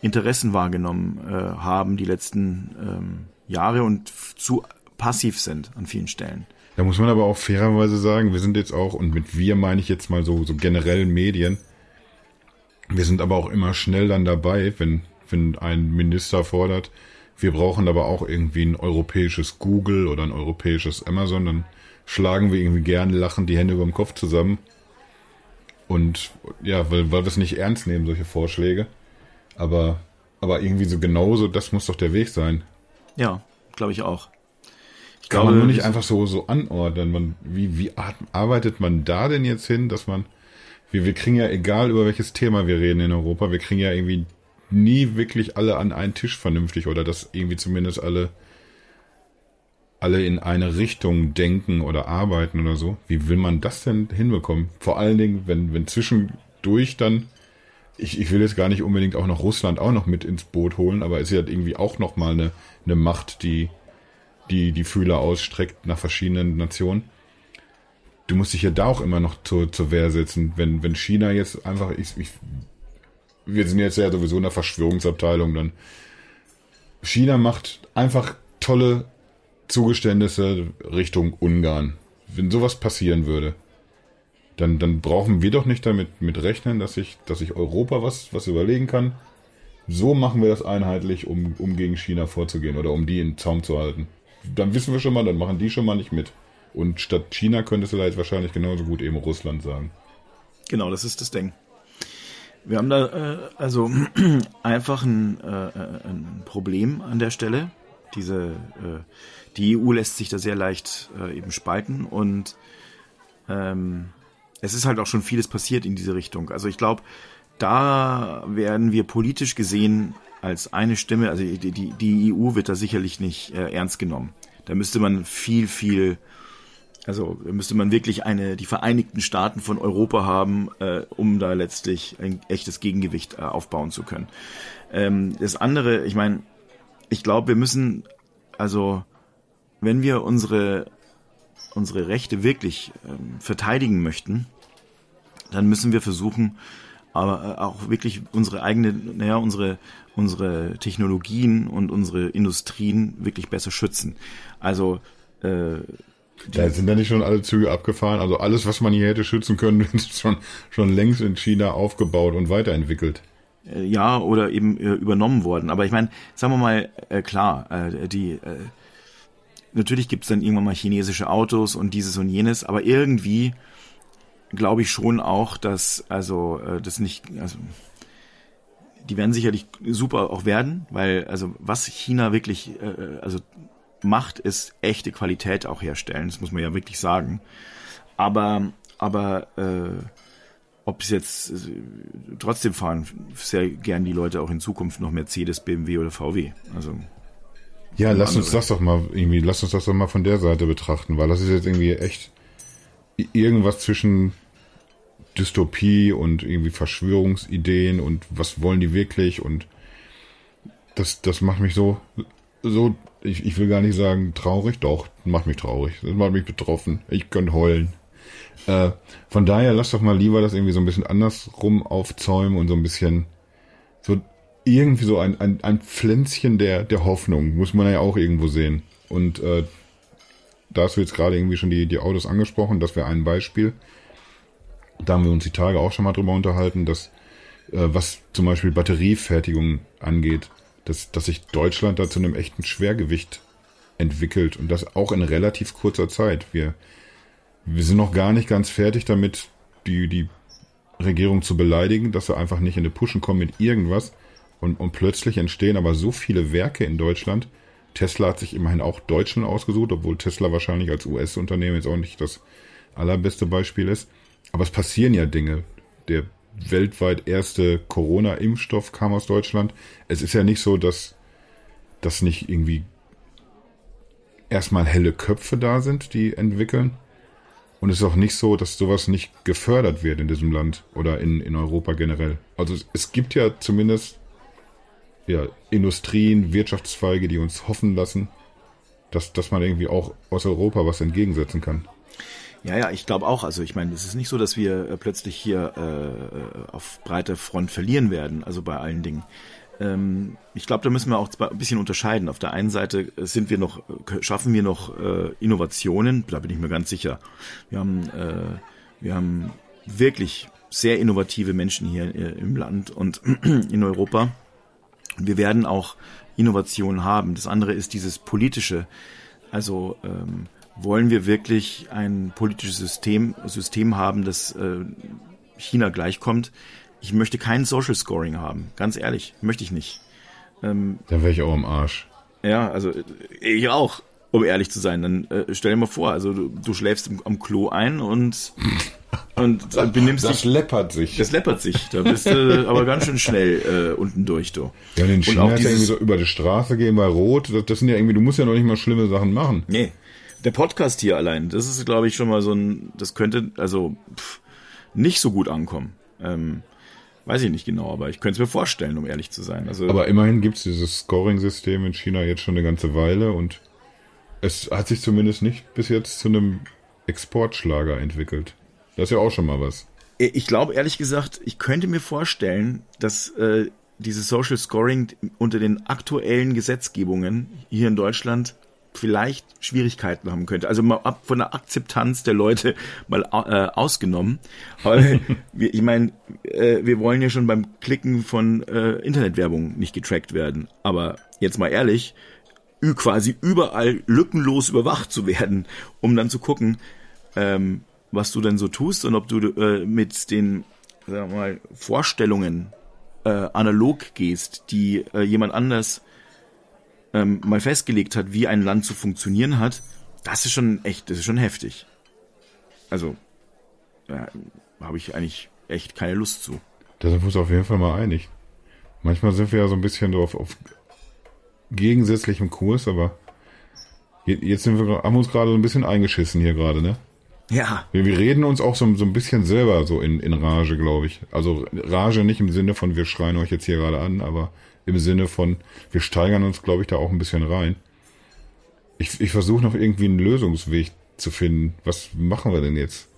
Interessen wahrgenommen äh, haben die letzten ähm, Jahre und zu passiv sind an vielen Stellen. Da muss man aber auch fairerweise sagen, wir sind jetzt auch, und mit wir meine ich jetzt mal so, so generell Medien, wir sind aber auch immer schnell dann dabei, wenn, wenn ein Minister fordert, wir brauchen aber auch irgendwie ein europäisches Google oder ein europäisches Amazon, dann schlagen wir irgendwie gern lachen die Hände über dem Kopf zusammen. Und ja, weil, weil wir es nicht ernst nehmen, solche Vorschläge. Aber, aber irgendwie so genauso, das muss doch der Weg sein. Ja, glaube ich auch. Ich Kann glaube, man nur nicht einfach so, so anordnen. Man, wie, wie arbeitet man da denn jetzt hin, dass man, wir, wir kriegen ja, egal über welches Thema wir reden in Europa, wir kriegen ja irgendwie nie wirklich alle an einen Tisch vernünftig oder dass irgendwie zumindest alle, alle in eine Richtung denken oder arbeiten oder so. Wie will man das denn hinbekommen? Vor allen Dingen, wenn, wenn zwischendurch dann, ich, ich will jetzt gar nicht unbedingt auch noch Russland auch noch mit ins Boot holen, aber es ist ja irgendwie auch noch mal eine, eine Macht, die, die die Fühler ausstreckt nach verschiedenen Nationen. Du musst dich ja da auch immer noch zur, zur Wehr setzen, wenn, wenn China jetzt einfach, ich, ich, wir sind jetzt ja sowieso in der Verschwörungsabteilung, dann China macht einfach tolle Zugeständnisse Richtung Ungarn. Wenn sowas passieren würde, dann, dann brauchen wir doch nicht damit mit rechnen, dass sich dass ich Europa was, was überlegen kann. So machen wir das einheitlich, um, um gegen China vorzugehen oder um die in Zaum zu halten dann wissen wir schon mal, dann machen die schon mal nicht mit. Und statt China könntest du da jetzt wahrscheinlich genauso gut eben Russland sagen. Genau, das ist das Ding. Wir haben da äh, also einfach ein, äh, ein, Problem an der Stelle. Diese, äh, die EU lässt sich da sehr leicht äh, eben spalten und ähm, es ist halt auch schon vieles passiert in diese Richtung. Also ich glaube, da werden wir politisch gesehen als eine Stimme, also die, die, die EU wird da sicherlich nicht äh, ernst genommen. Da müsste man viel, viel, also müsste man wirklich eine, die Vereinigten Staaten von Europa haben, äh, um da letztlich ein echtes Gegengewicht äh, aufbauen zu können. Ähm, das andere, ich meine, ich glaube, wir müssen, also wenn wir unsere, unsere Rechte wirklich ähm, verteidigen möchten, dann müssen wir versuchen, aber äh, auch wirklich unsere eigene, naja, unsere, unsere Technologien und unsere Industrien wirklich besser schützen. Also äh, Da sind ja nicht schon alle Züge abgefahren. Also alles, was man hier hätte schützen können, ist schon, schon längst in China aufgebaut und weiterentwickelt. Äh, ja, oder eben äh, übernommen worden. Aber ich meine, sagen wir mal, äh, klar, äh, die äh, natürlich gibt's dann irgendwann mal chinesische Autos und dieses und jenes, aber irgendwie glaube ich schon auch, dass also äh, das nicht, also die werden sicherlich super auch werden, weil also was China wirklich äh, also macht, ist echte Qualität auch herstellen. Das muss man ja wirklich sagen. Aber aber äh, ob es jetzt äh, trotzdem fahren sehr gern die Leute auch in Zukunft noch Mercedes, BMW oder VW. Also ja, lass uns das doch mal irgendwie, lass uns das doch mal von der Seite betrachten, weil das ist jetzt irgendwie echt irgendwas zwischen Dystopie und irgendwie Verschwörungsideen und was wollen die wirklich und das, das macht mich so, so, ich, ich will gar nicht sagen traurig, doch, macht mich traurig, das macht mich betroffen, ich könnte heulen. Äh, von daher lass doch mal lieber das irgendwie so ein bisschen andersrum aufzäumen und so ein bisschen so irgendwie so ein, ein, ein Pflänzchen der, der Hoffnung, muss man ja auch irgendwo sehen. Und äh, da hast du jetzt gerade irgendwie schon die, die Autos angesprochen, das wäre ein Beispiel. Da haben wir uns die Tage auch schon mal drüber unterhalten, dass äh, was zum Beispiel Batteriefertigung angeht, dass, dass sich Deutschland da zu einem echten Schwergewicht entwickelt und das auch in relativ kurzer Zeit. Wir wir sind noch gar nicht ganz fertig damit, die, die Regierung zu beleidigen, dass sie einfach nicht in die Puschen kommen mit irgendwas. Und, und plötzlich entstehen aber so viele Werke in Deutschland. Tesla hat sich immerhin auch Deutschland ausgesucht, obwohl Tesla wahrscheinlich als US-Unternehmen jetzt auch nicht das allerbeste Beispiel ist. Aber es passieren ja Dinge. Der weltweit erste Corona-Impfstoff kam aus Deutschland. Es ist ja nicht so, dass dass nicht irgendwie erstmal helle Köpfe da sind, die entwickeln, und es ist auch nicht so, dass sowas nicht gefördert wird in diesem Land oder in, in Europa generell. Also es gibt ja zumindest ja, Industrien, Wirtschaftszweige, die uns hoffen lassen, dass, dass man irgendwie auch aus Europa was entgegensetzen kann. Ja, ja, ich glaube auch. Also ich meine, es ist nicht so, dass wir äh, plötzlich hier äh, auf breiter Front verlieren werden, also bei allen Dingen. Ähm, ich glaube, da müssen wir auch ein bisschen unterscheiden. Auf der einen Seite sind wir noch, schaffen wir noch äh, Innovationen, da bin ich mir ganz sicher. Wir haben, äh, wir haben wirklich sehr innovative Menschen hier äh, im Land und in Europa. Wir werden auch Innovationen haben. Das andere ist dieses politische. Also ähm, wollen wir wirklich ein politisches System, System haben, das äh, China gleichkommt? Ich möchte kein Social Scoring haben. Ganz ehrlich, möchte ich nicht. Ähm, Dann wäre ich auch am Arsch. Ja, also ich auch, um ehrlich zu sein. Dann äh, stell dir mal vor, also du, du schläfst im, am Klo ein und und das, benimmst das dich. Das läppert sich. Das läppert sich. Da bist du aber ganz schön schnell äh, unten durch, du. Ja, und auch dieses, irgendwie so über die Straße gehen bei Rot, das, das sind ja irgendwie, du musst ja noch nicht mal schlimme Sachen machen. Nee. Der Podcast hier allein, das ist, glaube ich, schon mal so ein, das könnte, also pff, nicht so gut ankommen. Ähm, Weiß ich nicht genau, aber ich könnte es mir vorstellen, um ehrlich zu sein. Also, aber immerhin gibt es dieses Scoring-System in China jetzt schon eine ganze Weile und es hat sich zumindest nicht bis jetzt zu einem Exportschlager entwickelt. Das ist ja auch schon mal was. Ich glaube ehrlich gesagt, ich könnte mir vorstellen, dass äh, dieses Social Scoring unter den aktuellen Gesetzgebungen hier in Deutschland vielleicht Schwierigkeiten haben könnte. Also mal ab von der Akzeptanz der Leute mal äh, ausgenommen. Wir, ich meine, äh, wir wollen ja schon beim Klicken von äh, Internetwerbung nicht getrackt werden. Aber jetzt mal ehrlich, quasi überall lückenlos überwacht zu werden, um dann zu gucken, ähm, was du denn so tust und ob du äh, mit den sagen wir mal, Vorstellungen äh, analog gehst, die äh, jemand anders ähm, mal festgelegt hat, wie ein Land zu funktionieren hat, das ist schon echt, das ist schon heftig. Also, ja, habe ich eigentlich echt keine Lust zu. Da sind wir uns auf jeden Fall mal einig. Manchmal sind wir ja so ein bisschen auf, auf gegensätzlichem Kurs, aber jetzt sind wir, haben uns gerade so ein bisschen eingeschissen hier gerade, ne? Ja. Wir, wir reden uns auch so, so ein bisschen selber so in, in Rage, glaube ich. Also Rage nicht im Sinne von, wir schreien euch jetzt hier gerade an, aber im Sinne von, wir steigern uns, glaube ich, da auch ein bisschen rein. Ich, ich versuche noch irgendwie einen Lösungsweg zu finden. Was machen wir denn jetzt?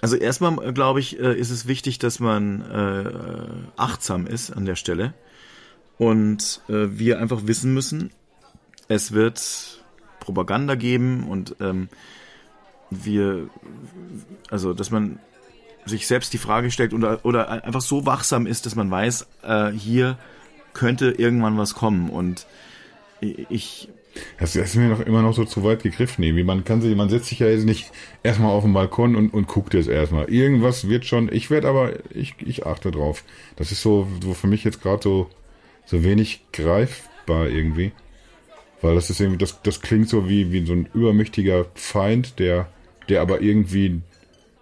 Also erstmal, glaube ich, äh, ist es wichtig, dass man äh, achtsam ist an der Stelle. Und äh, wir einfach wissen müssen, es wird Propaganda geben und ähm, wir, also dass man sich selbst die Frage stellt oder, oder einfach so wachsam ist, dass man weiß, äh, hier könnte irgendwann was kommen und ich das ist mir noch immer noch so zu weit gegriffen. Irgendwie. Man kann sich, man setzt sich ja jetzt nicht erstmal auf den Balkon und, und guckt jetzt erstmal. Irgendwas wird schon, ich werde aber, ich, ich achte drauf. Das ist so, so für mich jetzt gerade so, so wenig greifbar irgendwie. Weil das ist irgendwie, das, das klingt so wie, wie so ein übermächtiger Feind, der, der aber irgendwie,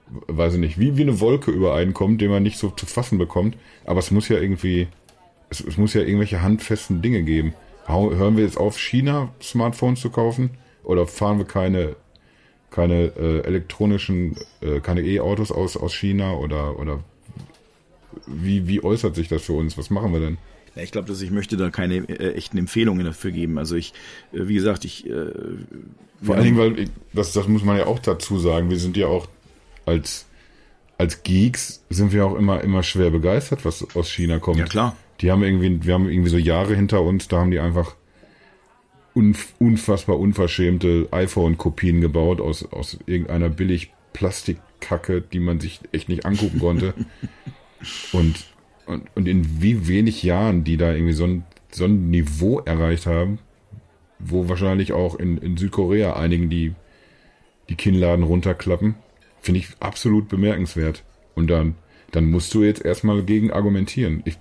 weiß ich nicht, wie, wie eine Wolke übereinkommt, den man nicht so zu fassen bekommt. Aber es muss ja irgendwie, es, es muss ja irgendwelche handfesten Dinge geben. Hören wir jetzt auf, China Smartphones zu kaufen? Oder fahren wir keine, keine äh, elektronischen, äh, keine E-Autos aus, aus China? Oder, oder wie, wie äußert sich das für uns? Was machen wir denn? Ich glaube, dass ich möchte da keine äh, echten Empfehlungen dafür geben. Also ich, äh, wie gesagt, ich. Äh, Vor allen Dingen, weil ich, das, das muss man ja auch dazu sagen. Wir sind ja auch als als Geeks sind wir auch immer immer schwer begeistert, was aus China kommt. Ja klar. Die haben irgendwie, wir haben irgendwie so Jahre hinter uns, da haben die einfach unfassbar unverschämte iPhone-Kopien gebaut aus, aus irgendeiner billig Plastikkacke, die man sich echt nicht angucken konnte. und, und, und in wie wenig Jahren die da irgendwie so ein, so ein Niveau erreicht haben, wo wahrscheinlich auch in, in Südkorea einigen die, die Kinnladen runterklappen, finde ich absolut bemerkenswert. Und dann, dann musst du jetzt erstmal gegen argumentieren. Ich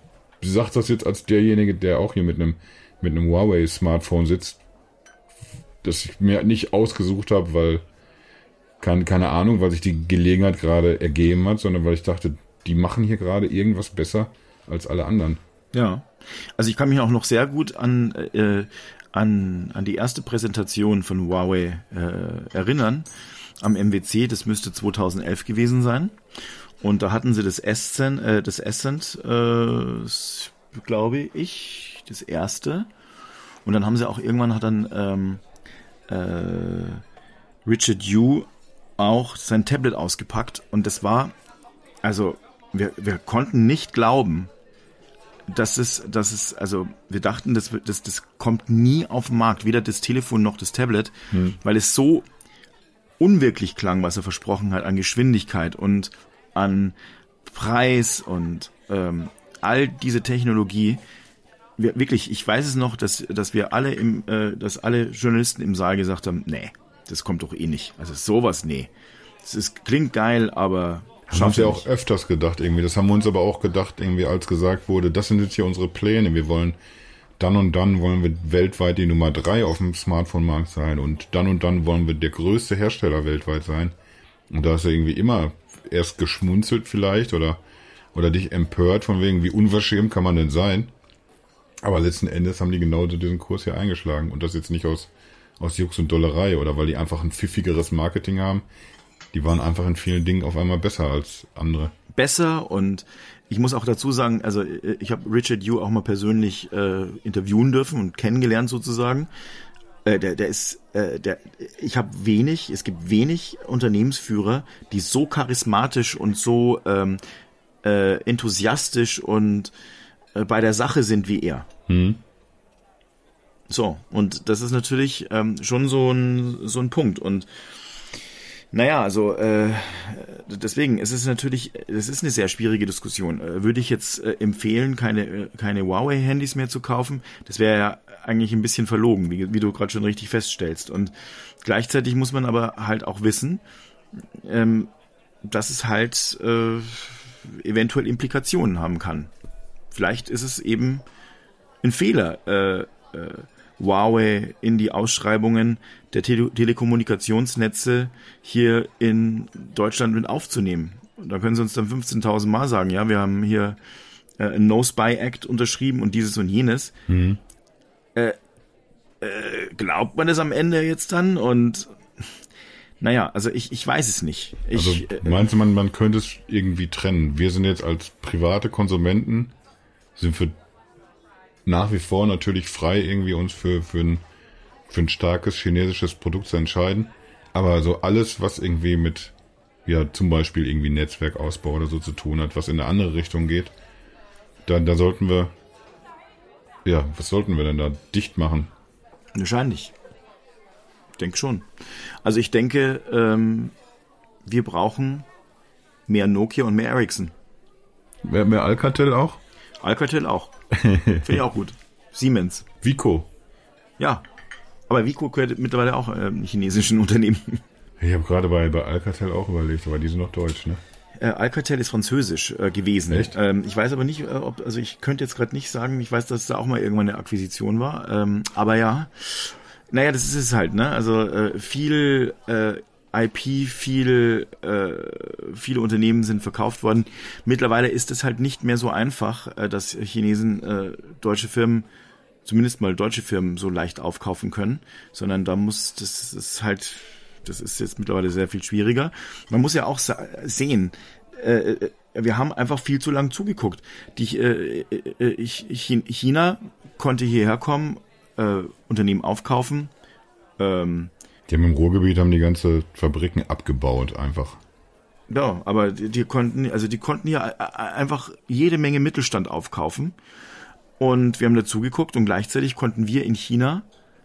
sage das jetzt als derjenige, der auch hier mit einem mit einem Huawei Smartphone sitzt, das ich mir nicht ausgesucht habe, weil keine, keine Ahnung, weil sich die Gelegenheit gerade ergeben hat, sondern weil ich dachte, die machen hier gerade irgendwas besser als alle anderen. Ja, also ich kann mich auch noch sehr gut an äh, an, an die erste Präsentation von Huawei äh, erinnern am MWC. Das müsste 2011 gewesen sein. Und da hatten sie das Ascent, äh, das Ascent, äh, glaube ich, das erste. Und dann haben sie auch irgendwann hat dann ähm, äh, Richard Yu auch sein Tablet ausgepackt und das war, also wir, wir konnten nicht glauben, dass es, dass es, also wir dachten, das, das, das kommt nie auf den Markt, weder das Telefon noch das Tablet, hm. weil es so unwirklich klang, was er versprochen hat an Geschwindigkeit und an Preis und ähm, all diese Technologie. Wir, wirklich, ich weiß es noch, dass, dass wir alle im, äh, dass alle Journalisten im Saal gesagt haben, nee, das kommt doch eh nicht. Also sowas, nee. Das ist, klingt geil, aber haben wir auch öfters gedacht irgendwie. Das haben wir uns aber auch gedacht, irgendwie, als gesagt wurde, das sind jetzt hier unsere Pläne. Wir wollen dann und dann wollen wir weltweit die Nummer drei auf dem Smartphone-Markt sein und dann und dann wollen wir der größte Hersteller weltweit sein. Und da ist ja irgendwie immer erst geschmunzelt vielleicht oder, oder dich empört von wegen, wie unverschämt kann man denn sein? Aber letzten Endes haben die genau diesen Kurs hier eingeschlagen und das jetzt nicht aus, aus Jux und Dollerei oder weil die einfach ein pfiffigeres Marketing haben. Die waren einfach in vielen Dingen auf einmal besser als andere. Besser und ich muss auch dazu sagen, also ich habe Richard Yu auch mal persönlich äh, interviewen dürfen und kennengelernt sozusagen. Äh, der, der ist, äh, der, ich habe wenig, es gibt wenig Unternehmensführer, die so charismatisch und so ähm, äh, enthusiastisch und äh, bei der Sache sind wie er. Hm. So, und das ist natürlich ähm, schon so ein, so ein Punkt. Und naja, also äh, deswegen, es ist natürlich, es ist eine sehr schwierige Diskussion. Äh, würde ich jetzt äh, empfehlen, keine, äh, keine Huawei-Handys mehr zu kaufen? Das wäre ja eigentlich ein bisschen verlogen, wie, wie du gerade schon richtig feststellst. Und gleichzeitig muss man aber halt auch wissen, ähm, dass es halt äh, eventuell Implikationen haben kann. Vielleicht ist es eben ein Fehler. Äh, äh, Huawei in die Ausschreibungen der Tele Telekommunikationsnetze hier in Deutschland mit aufzunehmen. Und da können sie uns dann 15.000 Mal sagen, ja, wir haben hier äh, ein No-Spy-Act unterschrieben und dieses und jenes. Mhm. Äh, äh, glaubt man das am Ende jetzt dann? Und naja, also ich, ich weiß es nicht. Ich, also äh, meinst du, man, man könnte es irgendwie trennen? Wir sind jetzt als private Konsumenten, sind für nach wie vor natürlich frei, irgendwie uns für, für, ein, für ein starkes chinesisches Produkt zu entscheiden. Aber so alles, was irgendwie mit, ja, zum Beispiel irgendwie Netzwerkausbau oder so zu tun hat, was in eine andere Richtung geht, da, da sollten wir, ja, was sollten wir denn da dicht machen? Wahrscheinlich. denke schon. Also ich denke, ähm, wir brauchen mehr Nokia und mehr Ericsson. Mehr, mehr Alcatel auch? Alcatel auch. Finde ich auch gut. Siemens. Vico. Ja. Aber Vico gehört mittlerweile auch äh, chinesischen Unternehmen. Ich habe gerade bei, bei Alcatel auch überlegt, aber die sind noch deutsch, ne? Äh, Alcatel ist französisch äh, gewesen. Echt? Ähm, ich weiß aber nicht, äh, ob, also ich könnte jetzt gerade nicht sagen, ich weiß, dass da auch mal irgendwann eine Akquisition war. Ähm, aber ja, naja, das ist es halt, ne? Also äh, viel äh, IP, viel, äh, viele Unternehmen sind verkauft worden. Mittlerweile ist es halt nicht mehr so einfach, äh, dass Chinesen äh, deutsche Firmen, zumindest mal deutsche Firmen, so leicht aufkaufen können, sondern da muss, das ist halt, das ist jetzt mittlerweile sehr viel schwieriger. Man muss ja auch sehen, äh, äh, wir haben einfach viel zu lang zugeguckt. Die, äh, äh, China konnte hierher kommen, äh, Unternehmen aufkaufen, ähm, die haben im Ruhrgebiet haben die ganze Fabriken abgebaut einfach. Ja, aber die, die konnten, also die konnten ja einfach jede Menge Mittelstand aufkaufen. Und wir haben dazu geguckt und gleichzeitig konnten wir in China,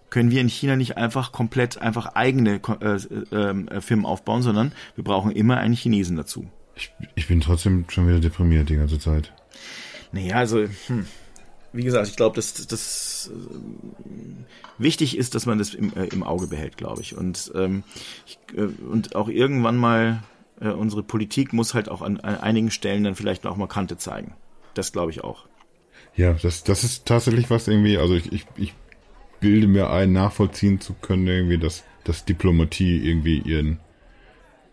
können wir in China nicht einfach komplett einfach eigene äh, äh, Firmen aufbauen, sondern wir brauchen immer einen Chinesen dazu. Ich, ich bin trotzdem schon wieder deprimiert die ganze Zeit. Naja, also, hm, wie gesagt, ich glaube, dass das äh, wichtig ist, dass man das im, äh, im Auge behält, glaube ich. Und, ähm, ich, äh, und auch irgendwann mal äh, unsere Politik muss halt auch an, an einigen Stellen dann vielleicht auch mal Kante zeigen. Das glaube ich auch. Ja, das, das ist tatsächlich was irgendwie, also ich, ich, ich bilde mir ein, nachvollziehen zu können, irgendwie, dass, dass Diplomatie irgendwie ihren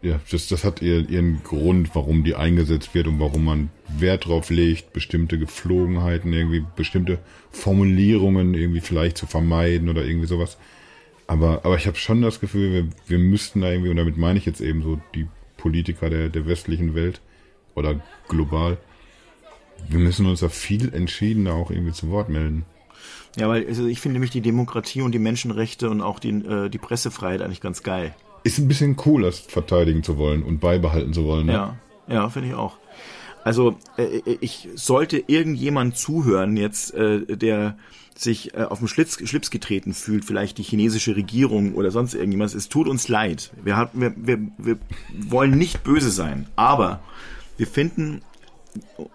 ja, das, das hat ihr, ihren Grund, warum die eingesetzt wird und warum man Wert drauf legt, bestimmte Geflogenheiten, irgendwie bestimmte Formulierungen irgendwie vielleicht zu vermeiden oder irgendwie sowas. Aber, aber ich habe schon das Gefühl, wir, wir müssten da irgendwie, und damit meine ich jetzt eben so die Politiker der, der westlichen Welt oder global, wir müssen uns da viel entschiedener auch irgendwie zu Wort melden. Ja, weil also ich finde nämlich die Demokratie und die Menschenrechte und auch die, äh, die Pressefreiheit eigentlich ganz geil. Ist ein bisschen cool, das verteidigen zu wollen und beibehalten zu wollen. Ne? Ja, ja, finde ich auch. Also äh, äh, ich sollte irgendjemand zuhören jetzt, äh, der sich äh, auf den Schlitz, Schlips getreten fühlt, vielleicht die chinesische Regierung oder sonst irgendjemand. Es tut uns leid. Wir, hat, wir, wir, wir wollen nicht böse sein, aber wir finden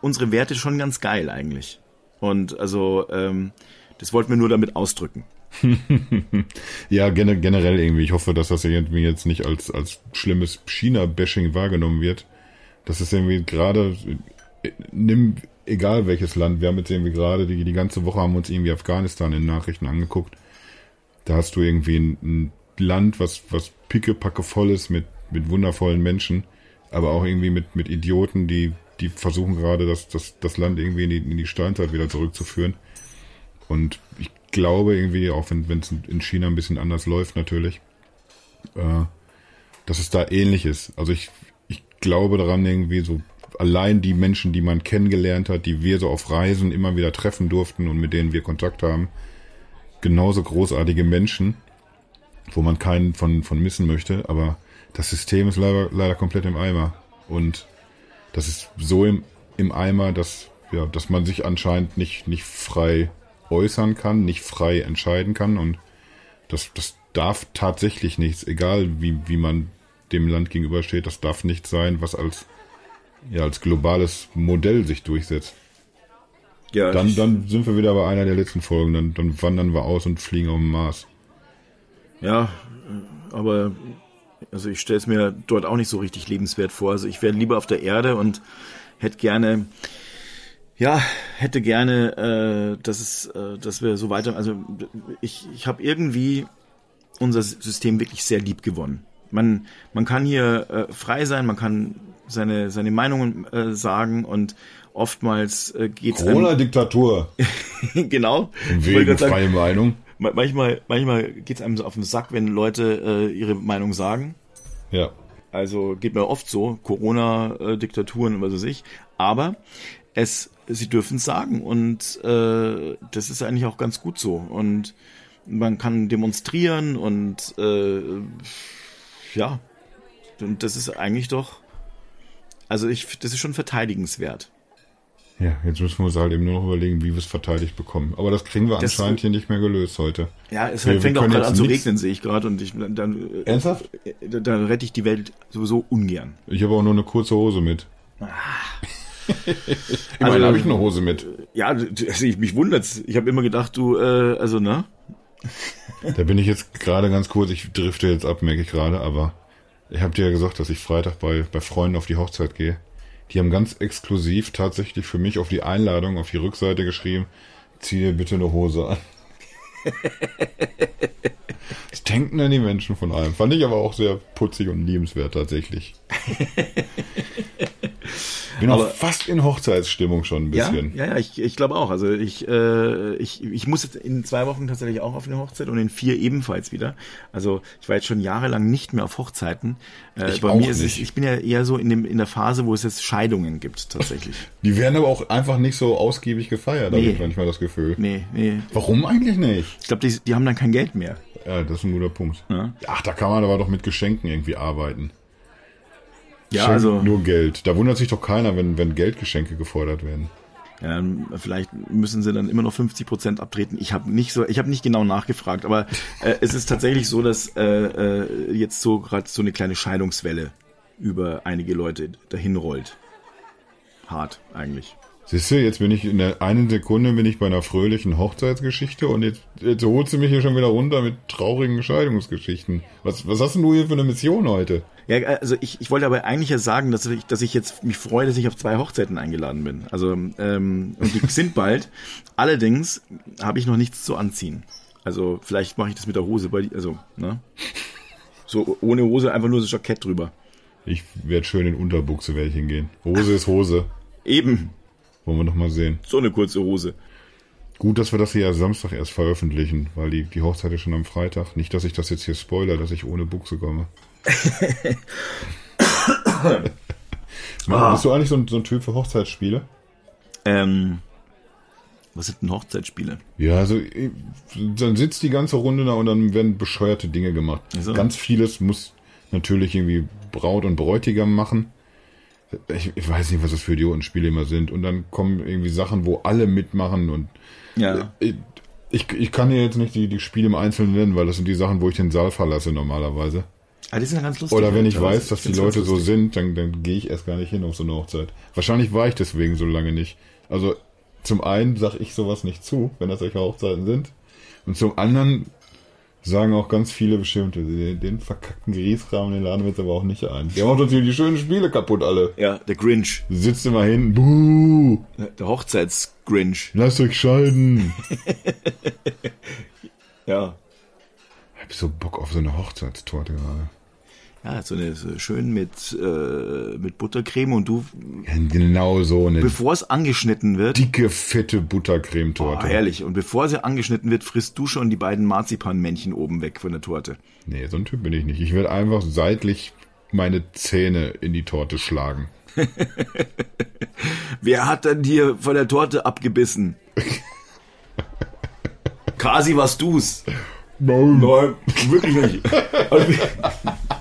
unsere Werte schon ganz geil eigentlich. Und also ähm, das wollten wir nur damit ausdrücken. ja, generell irgendwie. Ich hoffe, dass das irgendwie jetzt nicht als, als schlimmes China-Bashing wahrgenommen wird. Das ist irgendwie gerade, nimm egal welches Land, wir haben jetzt irgendwie gerade, die, die ganze Woche haben uns irgendwie Afghanistan in Nachrichten angeguckt. Da hast du irgendwie ein, ein Land, was, was pickepacke voll ist mit, mit wundervollen Menschen, aber auch irgendwie mit, mit Idioten, die, die versuchen gerade, das, das, das Land irgendwie in die, in die Steinzeit wieder zurückzuführen. Und ich glaube irgendwie, auch wenn es in China ein bisschen anders läuft natürlich, äh, dass es da ähnlich ist. Also ich, ich glaube daran irgendwie so, allein die Menschen, die man kennengelernt hat, die wir so auf Reisen immer wieder treffen durften und mit denen wir Kontakt haben, genauso großartige Menschen, wo man keinen von, von missen möchte, aber das System ist leider, leider komplett im Eimer. Und das ist so im, im Eimer, dass, ja, dass man sich anscheinend nicht, nicht frei äußern kann, nicht frei entscheiden kann und das, das darf tatsächlich nichts, egal wie, wie man dem Land gegenübersteht, das darf nichts sein, was als, ja, als globales Modell sich durchsetzt. Ja, dann, dann sind wir wieder bei einer der letzten Folgen, dann, dann wandern wir aus und fliegen auf den Mars. Ja, aber also ich stelle es mir dort auch nicht so richtig lebenswert vor. Also ich wäre lieber auf der Erde und hätte gerne ja, hätte gerne, äh, dass es, äh, dass wir so weiter. Also ich, ich habe irgendwie unser System wirklich sehr lieb gewonnen. Man, man kann hier äh, frei sein, man kann seine, seine Meinungen äh, sagen und oftmals äh, geht es. Corona-Diktatur. genau. Wegen freie Meinung. Manchmal, manchmal geht es einem so auf den Sack, wenn Leute äh, ihre Meinung sagen. Ja. Also geht mir oft so, Corona-Diktaturen und was weiß ich. Aber es, sie dürfen es sagen und äh, das ist eigentlich auch ganz gut so und man kann demonstrieren und äh, ja, und das ist eigentlich doch, also ich, das ist schon verteidigenswert. Ja, jetzt müssen wir uns halt eben nur noch überlegen, wie wir es verteidigt bekommen. Aber das kriegen wir Das- anscheinend hier nicht mehr gelöst heute. Ja, es Wir- wir fängt auch können gerade an zu regnen, sehe ich gerade. Und ich dann, Ernsthaft? äh, da, da rette ich die Welt sowieso ungern. Ich habe auch nur eine kurze Hose mit. Immerhin Also- habe ich eine Hose mit. Ja, also ich, mich wundert's. Ich habe immer gedacht, du, äh, also ne? Da bin ich jetzt gerade ganz kurz, ich drifte jetzt ab, merke ich gerade, aber ich habe dir ja gesagt, dass ich Freitag bei, bei Freunden auf die Hochzeit gehe. Die haben ganz exklusiv tatsächlich für mich auf die Einladung, auf die Rückseite geschrieben, zieh dir bitte eine Hose an. Was denken denn die Menschen von allem? Fand ich aber auch sehr putzig und liebenswert tatsächlich. Bin auch Aber- fast in Hochzeitsstimmung schon ein bisschen. ja, ja, ich, ich glaube auch. Also ich, äh, ich, ich muss jetzt in zwei Wochen tatsächlich auch auf eine Hochzeit und in vier ebenfalls wieder. Also ich war jetzt schon jahrelang nicht mehr auf Hochzeiten. Äh, Ich bei auch mir ist es, nicht. ich bin ja eher so in, dem, in der Phase, wo es jetzt Scheidungen gibt tatsächlich. Die werden aber auch einfach nicht so ausgiebig gefeiert, habe Nee. ich manchmal das Gefühl. nee, nee. Warum eigentlich nicht? Ich glaube, die, die haben dann kein Geld mehr. Ja, das ist ein guter Punkt. Ja. Ach, da kann man aber doch mit Geschenken irgendwie arbeiten. Ja, Schenken also nur Geld. Da wundert sich doch keiner, wenn, wenn Geldgeschenke gefordert werden. Ja, ähm, vielleicht müssen sie dann immer noch 50 Prozent abtreten. Ich habe nicht so, ich habe nicht genau nachgefragt, aber äh, es ist tatsächlich so, dass äh, äh, jetzt so gerade so eine kleine Scheidungswelle über einige Leute dahin rollt. Hart eigentlich. Siehst du, jetzt bin ich in der einen Sekunde bin ich bei einer fröhlichen Hochzeitsgeschichte und jetzt, jetzt holst du mich hier schon wieder runter mit traurigen Scheidungsgeschichten. Was, was hast denn du hier für eine Mission heute? Ja, also ich, ich wollte aber eigentlich ja sagen, dass ich, dass ich jetzt mich freue, dass ich auf zwei Hochzeiten eingeladen bin. Also ähm, und die sind bald. Allerdings habe ich noch nichts zu anziehen. Also vielleicht mache ich das mit der Hose bei, also ne, so ohne Hose einfach nur das Jackett drüber. Ich werde schön in Unterbuchse werde ich hingehen. Hose ist Hose. Eben Wollen wir noch mal sehen. so eine kurze Hose. Gut, dass wir das hier ja Samstag erst veröffentlichen, weil die, die Hochzeit ist schon am Freitag. Nicht, dass ich das jetzt hier spoiler, dass ich ohne Buchse komme. Ah. Bist du eigentlich so ein, so ein Typ für Hochzeitsspiele? Ähm, was sind denn Hochzeitsspiele? Ja, also dann sitzt die ganze Runde da und dann werden bescheuerte Dinge gemacht. Ach so. Ganz vieles muss natürlich irgendwie Braut und Bräutigam machen. Ich, ich weiß nicht, was das für Idiotenspiele immer sind. Und dann kommen irgendwie Sachen, wo alle mitmachen und Ja. ich, ich, ich kann dir jetzt nicht die, die Spiele im Einzelnen nennen, weil das sind die Sachen, wo ich den Saal verlasse normalerweise. Ah, die sind ja ganz lustig. Oder wenn ich Aber weiß, dass die Leute so sind, dann, dann gehe ich erst gar nicht hin auf so eine Hochzeit. Wahrscheinlich war ich deswegen so lange nicht. Also zum einen sage ich sowas nicht zu, wenn das solche Hochzeiten sind. Und zum anderen sagen auch ganz viele bestimmt, den, den verkackten Griesrahmen, den laden wir jetzt aber auch nicht ein. Der macht uns hier die schönen Spiele kaputt alle. Ja, der Grinch. Sitzt immer hin, buh, Der Hochzeits-Grinch. lasst euch scheiden. Ja. Ich hab so Bock auf so eine Hochzeitstorte gerade. Ja, so eine so schön mit, äh, mit Buttercreme und du, Genau so eine bevor es angeschnitten wird, dicke, fette oh, Buttercremetorte. herrlich, und bevor sie angeschnitten wird, frisst du schon die beiden Marzipanmännchen oben weg von der Torte. Nee, so ein Typ bin ich nicht. Ich werde einfach seitlich meine Zähne in die Torte schlagen. Wer hat denn dir von der Torte abgebissen? Quasi warst du's. Nein. Nein, wirklich nicht.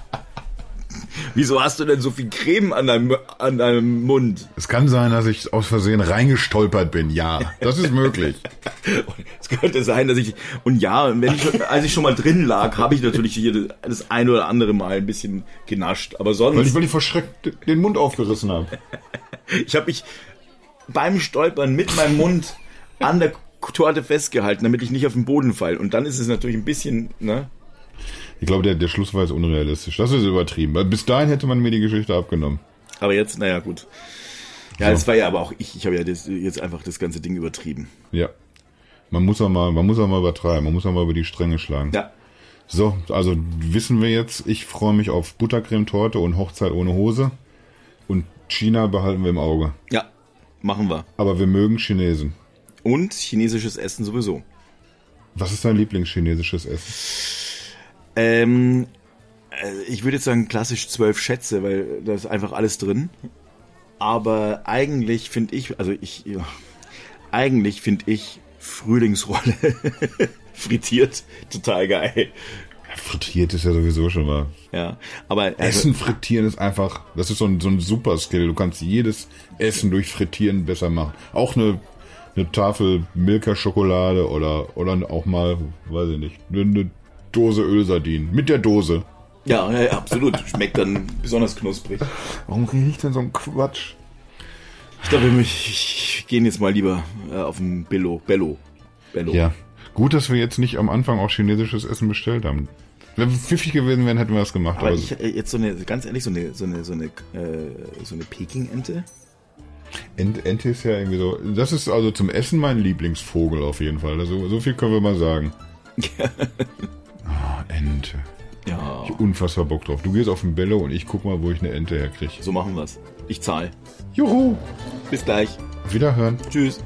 Wie- Wieso hast du denn so viel Creme an deinem, an deinem Mund? Es kann sein, dass ich aus Versehen reingestolpert bin. Ja, das ist möglich. Es könnte sein, dass ich und ja, wenn ich, als ich schon mal drin lag, habe ich natürlich hier das ein oder andere Mal ein bisschen genascht. Aber Weil ich, sonst, weil ich verschreckt den Mund aufgerissen habe. ich habe mich beim Stolpern mit meinem Mund an der Torte festgehalten, damit ich nicht auf den Boden falle. Und dann ist es natürlich ein bisschen, ne? Ich glaube, der, der Schluss war jetzt unrealistisch. Das ist übertrieben. Bis dahin hätte man mir die Geschichte abgenommen. Aber jetzt, naja, gut. Ja, So. das war ja aber auch ich. Ich habe ja das, jetzt einfach das ganze Ding übertrieben. Ja. Man muss auch mal, man muss auch mal übertreiben. Man muss auch mal über die Stränge schlagen. Ja, So, also wissen wir jetzt, ich freue mich auf Buttercremetorte und Hochzeit ohne Hose. Und China behalten wir im Auge. ja, machen wir. Aber wir mögen Chinesen. Und chinesisches Essen sowieso. Was ist dein Lieblingschinesisches Essen? Ähm, äh, ich würde jetzt sagen klassisch zwölf Schätze, weil da ist einfach alles drin. Aber eigentlich finde ich, also ich, ja, eigentlich finde ich Frühlingsrolle frittiert total geil. Frittiert ist ja sowieso schon mal. Ja, aber also, Essen frittieren ist einfach, das ist so ein, so ein super Skill. Du kannst jedes Essen durch Frittieren besser machen. Auch eine, eine Tafel Milka-Schokolade oder, oder auch mal, weiß ich nicht, eine Dose Ölsardinen. Mit der Dose. Ja, ja, ja, absolut. Schmeckt dann besonders knusprig. Warum rede ich denn so einen Quatsch? Ich glaube, wir ich gehen jetzt mal lieber äh, auf den Bello. Bello. Bello. Ja. Gut, dass wir jetzt nicht am Anfang auch chinesisches Essen bestellt haben. Wenn wir pfiffig gewesen wären, hätten wir das gemacht. Aber aber ich, äh, jetzt so eine, ganz ehrlich, so eine, so eine, so eine, äh, so eine Peking-Ente. Ent, Ente ist ja irgendwie so. Das ist also zum Essen mein Lieblingsvogel auf jeden Fall. Also, so viel können wir mal sagen. Ah, Ente. Ja, Ich hab unfassbar Bock drauf. Du gehst auf den Bello und ich guck mal, wo ich eine Ente herkriege. so machen wir's. Ich zahle. Juhu! Bis gleich. Wiederhören. Tschüss.